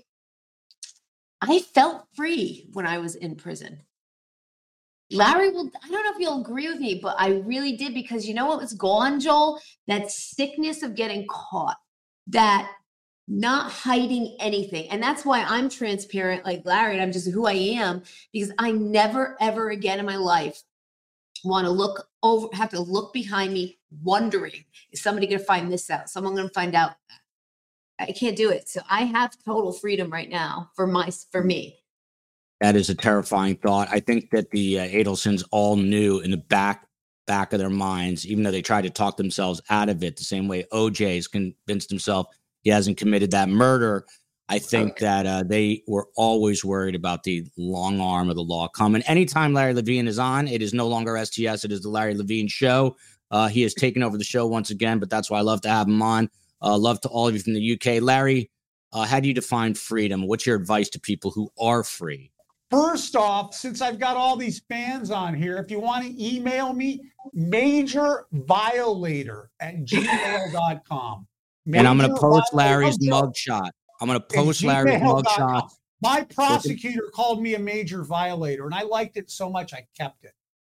I felt free when I was in prison. Larry will, I don't know if you'll agree with me, but I really did because you know what was gone, Joel? That sickness of getting caught, that not hiding anything. And that's why I'm transparent like Larry, and I'm just who I am because I never, ever again in my life want to look over, have to look behind me wondering, is somebody going to find this out? Someone going to find out? I can't do it. So I have total freedom right now for my, for me. That is a terrifying thought. I think that the uh, Adelsons all knew in the back back of their minds, even though they tried to talk themselves out of it, the same way OJ has convinced himself he hasn't committed that murder. I think that uh, they were always worried about the long arm of the law coming. Anytime Larry Levine is on, it is no longer STS. It is the Larry Levine Show. Uh, he has taken over the show once again, but that's why I love to have him on. Uh, love to all of you from the UK. Larry, uh, how do you define freedom? What's your advice to people who are free? First off, since I've got all these fans on here, if you want to email me, major violator at gmail.com. and I'm going to post Larry's mugshot. I'm going to post Larry's mugshot. My prosecutor called me a major violator, and I liked it so much I kept it.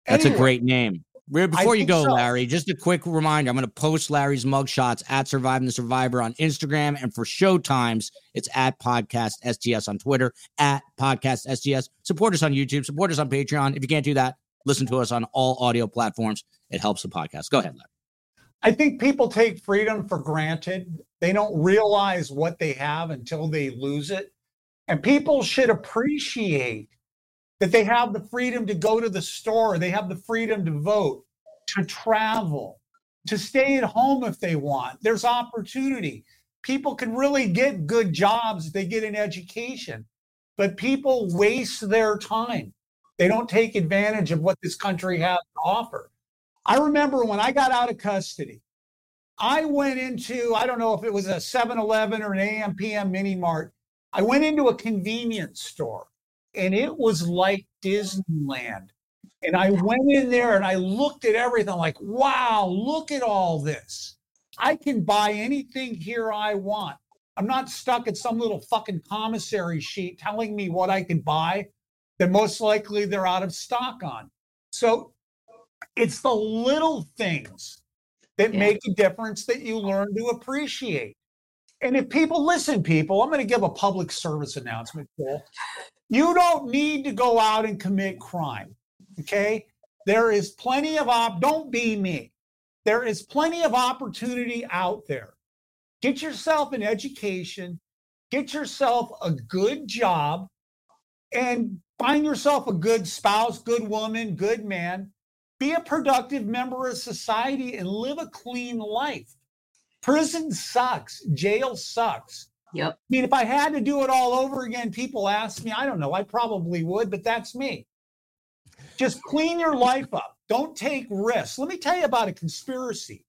That's a great name. Before you go, so. Larry, just a quick reminder. I'm going to post Larry's mugshots at Surviving the Survivor on Instagram. And for show times, it's at Podcast STS on Twitter, at Podcast STS. Support us on YouTube, support us on Patreon. If you can't do that, listen to us on all audio platforms. It helps the podcast. Go ahead, Larry. I think people take freedom for granted. They don't realize what they have until they lose it. And people should appreciate that they have the freedom to go to the store, they have the freedom to vote, to travel, to stay at home if they want. There's opportunity. People can really get good jobs if they get an education, but people waste their time. They don't take advantage of what this country has to offer. I remember when I got out of custody, I went into, I don't know if it was a 7 Eleven or an AM PM mini mart. I went into a convenience store and it was like Disneyland. And I went in there and I looked at everything like, wow, look at all this. I can buy anything here I want. I'm not stuck at some little fucking commissary sheet telling me what I can buy that most likely they're out of stock on. So it's the little things that Yeah. make a difference that you learn to appreciate. And if people listen, people, I'm going to give a public service announcement, Joel. You don't need to go out and commit crime. Okay. There is plenty of op, don't be me. There is plenty of opportunity out there. Get yourself an education, get yourself a good job, and find yourself a good spouse, good woman, good man. Be a productive member of society and live a clean life. Prison sucks, jail sucks. Yep. I mean, if I had to do it all over again, people ask me, I don't know, I probably would, but that's me. Just clean your life up. Don't take risks. Let me tell you about a conspiracy.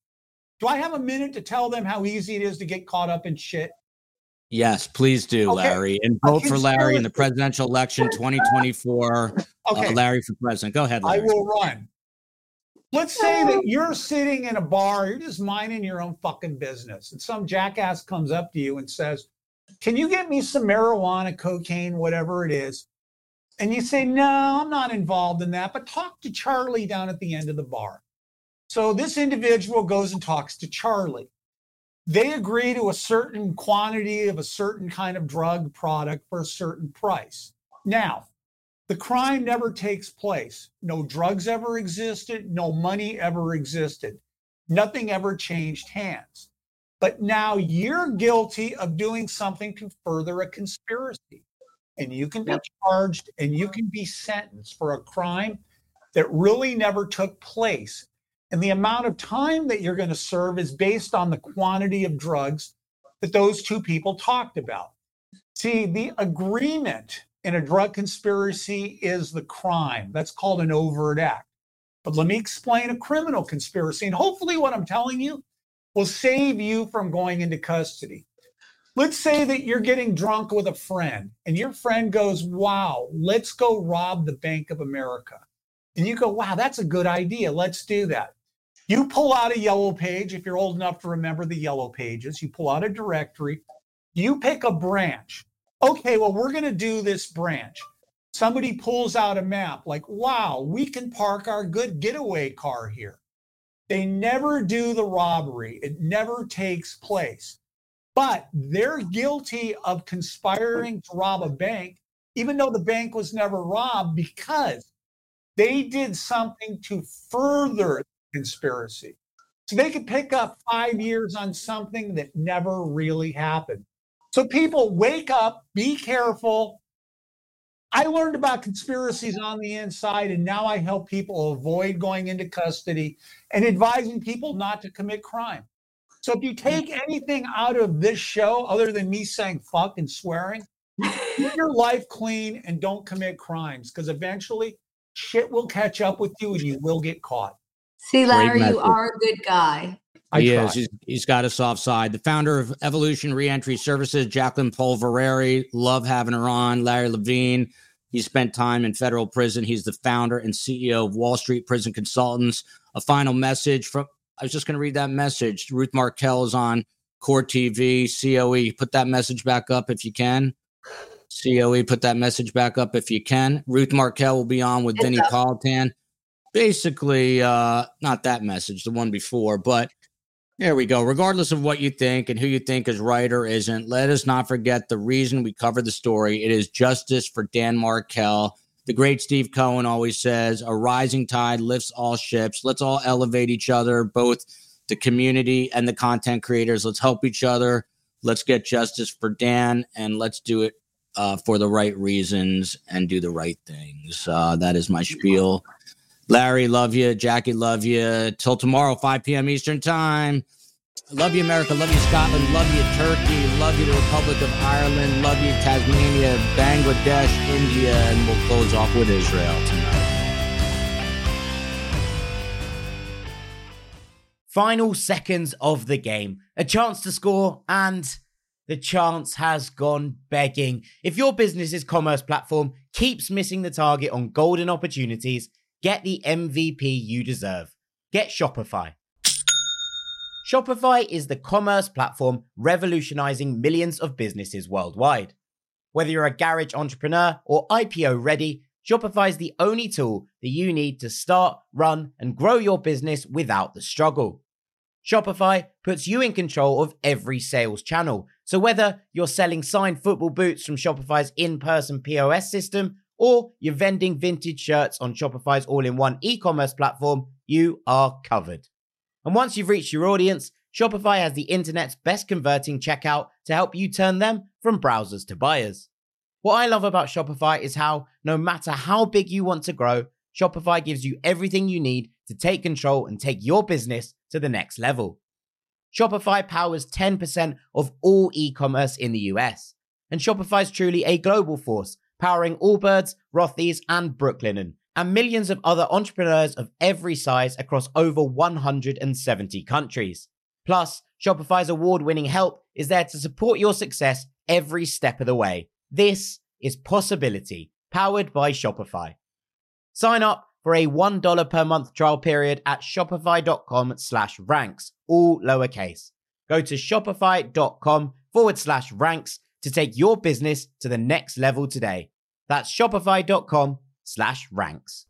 Do I have a minute to tell them how easy it is to get caught up in shit? Yes, please do, Okay. Larry. And vote for Larry in the presidential election 2024. Okay, Uh, Larry for president. Go ahead, I will run. Let's say that you're sitting in a bar, you're just minding your own fucking business, and some jackass comes up to you and says, Can you get me some marijuana, cocaine, whatever it is? And you say, No, I'm not involved in that, but talk to Charlie down at the end of the bar. So this individual goes and talks to Charlie. They agree to a certain quantity of a certain kind of drug product for a certain price. Now, the crime never takes place. No drugs ever existed. No money ever existed. Nothing ever changed hands. But now you're guilty of doing something to further a conspiracy. And you can be charged and you can be sentenced for a crime that really never took place. And the amount of time that you're going to serve is based on the quantity of drugs that those two people talked about. See, the agreement in a drug conspiracy is the crime. That's called an overt act. But let me explain a criminal conspiracy. And hopefully, what I'm telling you will save you from going into custody. Let's say that you're getting drunk with a friend, and your friend goes, Wow, let's go rob the Bank of America. And you go, Wow, that's a good idea. Let's do that. You pull out a yellow page, if you're old enough to remember the yellow pages, you pull out a directory, you pick a branch. Okay, well, we're going to do this branch. Somebody pulls out a map, like, wow, we can park our good getaway car here. They never do the robbery, it never takes place. But they're guilty of conspiring to rob a bank, even though the bank was never robbed, because they did something to further the conspiracy. So they could pick up five years on something that never really happened. So people wake up, be careful. I learned about conspiracies on the inside, and now I help people avoid going into custody and advising people not to commit crime. So if you take anything out of this show other than me saying fuck and swearing, keep your life clean and don't commit crimes because eventually shit will catch up with you and you will get caught. See, Larry, you are a good guy. I he try. is. He's, he's got a soft side. The founder of Evolution Reentry Services, Jacqueline Polverari. Love having her on. Larry Levine. He spent time in federal prison. He's the founder and CEO of Wall Street Prison Consultants. A final message from. I was just going to read that message. Ruth Markel is on Court TV, COE. Put that message back up if you can. COE, put that message back up if you can. Ruth Markel will be on with It's Vinny up. Politan. basically uh not that message, the one before, but there we go. Regardless of what you think and who you think is right or isn't, let us not forget the reason we cover the story. It is justice for Dan Markel. The great Steve Cohen always says, a rising tide lifts all ships. Let's all elevate each other, both the community and the content creators. Let's help each other. Let's get justice for Dan and let's do it uh, for the right reasons and do the right things. Uh, that is my spiel. Larry, love you. Jackie, love you. Till tomorrow, 5 p.m. Eastern Time. Love you, America. Love you, Scotland. Love you, Turkey. Love you, the Republic of Ireland. Love you, Tasmania, Bangladesh, India. And we'll close off with Israel tonight. Final seconds of the game. A chance to score, and the chance has gone begging. If your business's commerce platform keeps missing the target on golden opportunities, get the MVP you deserve. Get Shopify. Shopify is the commerce platform revolutionizing millions of businesses worldwide. Whether you're a garage entrepreneur or IPO ready, Shopify is the only tool that you need to start, run, and grow your business without the struggle. Shopify puts you in control of every sales channel. So whether you're selling signed football boots from Shopify's in-person POS system or you're vending vintage shirts on Shopify's all-in-one e-commerce platform, you are covered. And once you've reached your audience, Shopify has the internet's best converting checkout to help you turn them from browsers to buyers. What I love about Shopify is how, no matter how big you want to grow, Shopify gives you everything you need to take control and take your business to the next level. Shopify powers 10% of all e commerce in the US. And Shopify is truly a global force, powering Allbirds, Rothy's, and Brooklinen, and millions of other entrepreneurs of every size across over 170 countries. Plus, Shopify's award winning help is there to support your success every step of the way. This is Possibility, powered by Shopify. Sign up for a $1 per month trial period at shopify.com slash ranks, all lowercase. Go to shopify.com forward slash ranks to take your business to the next level today. That's shopify.com slash ranks.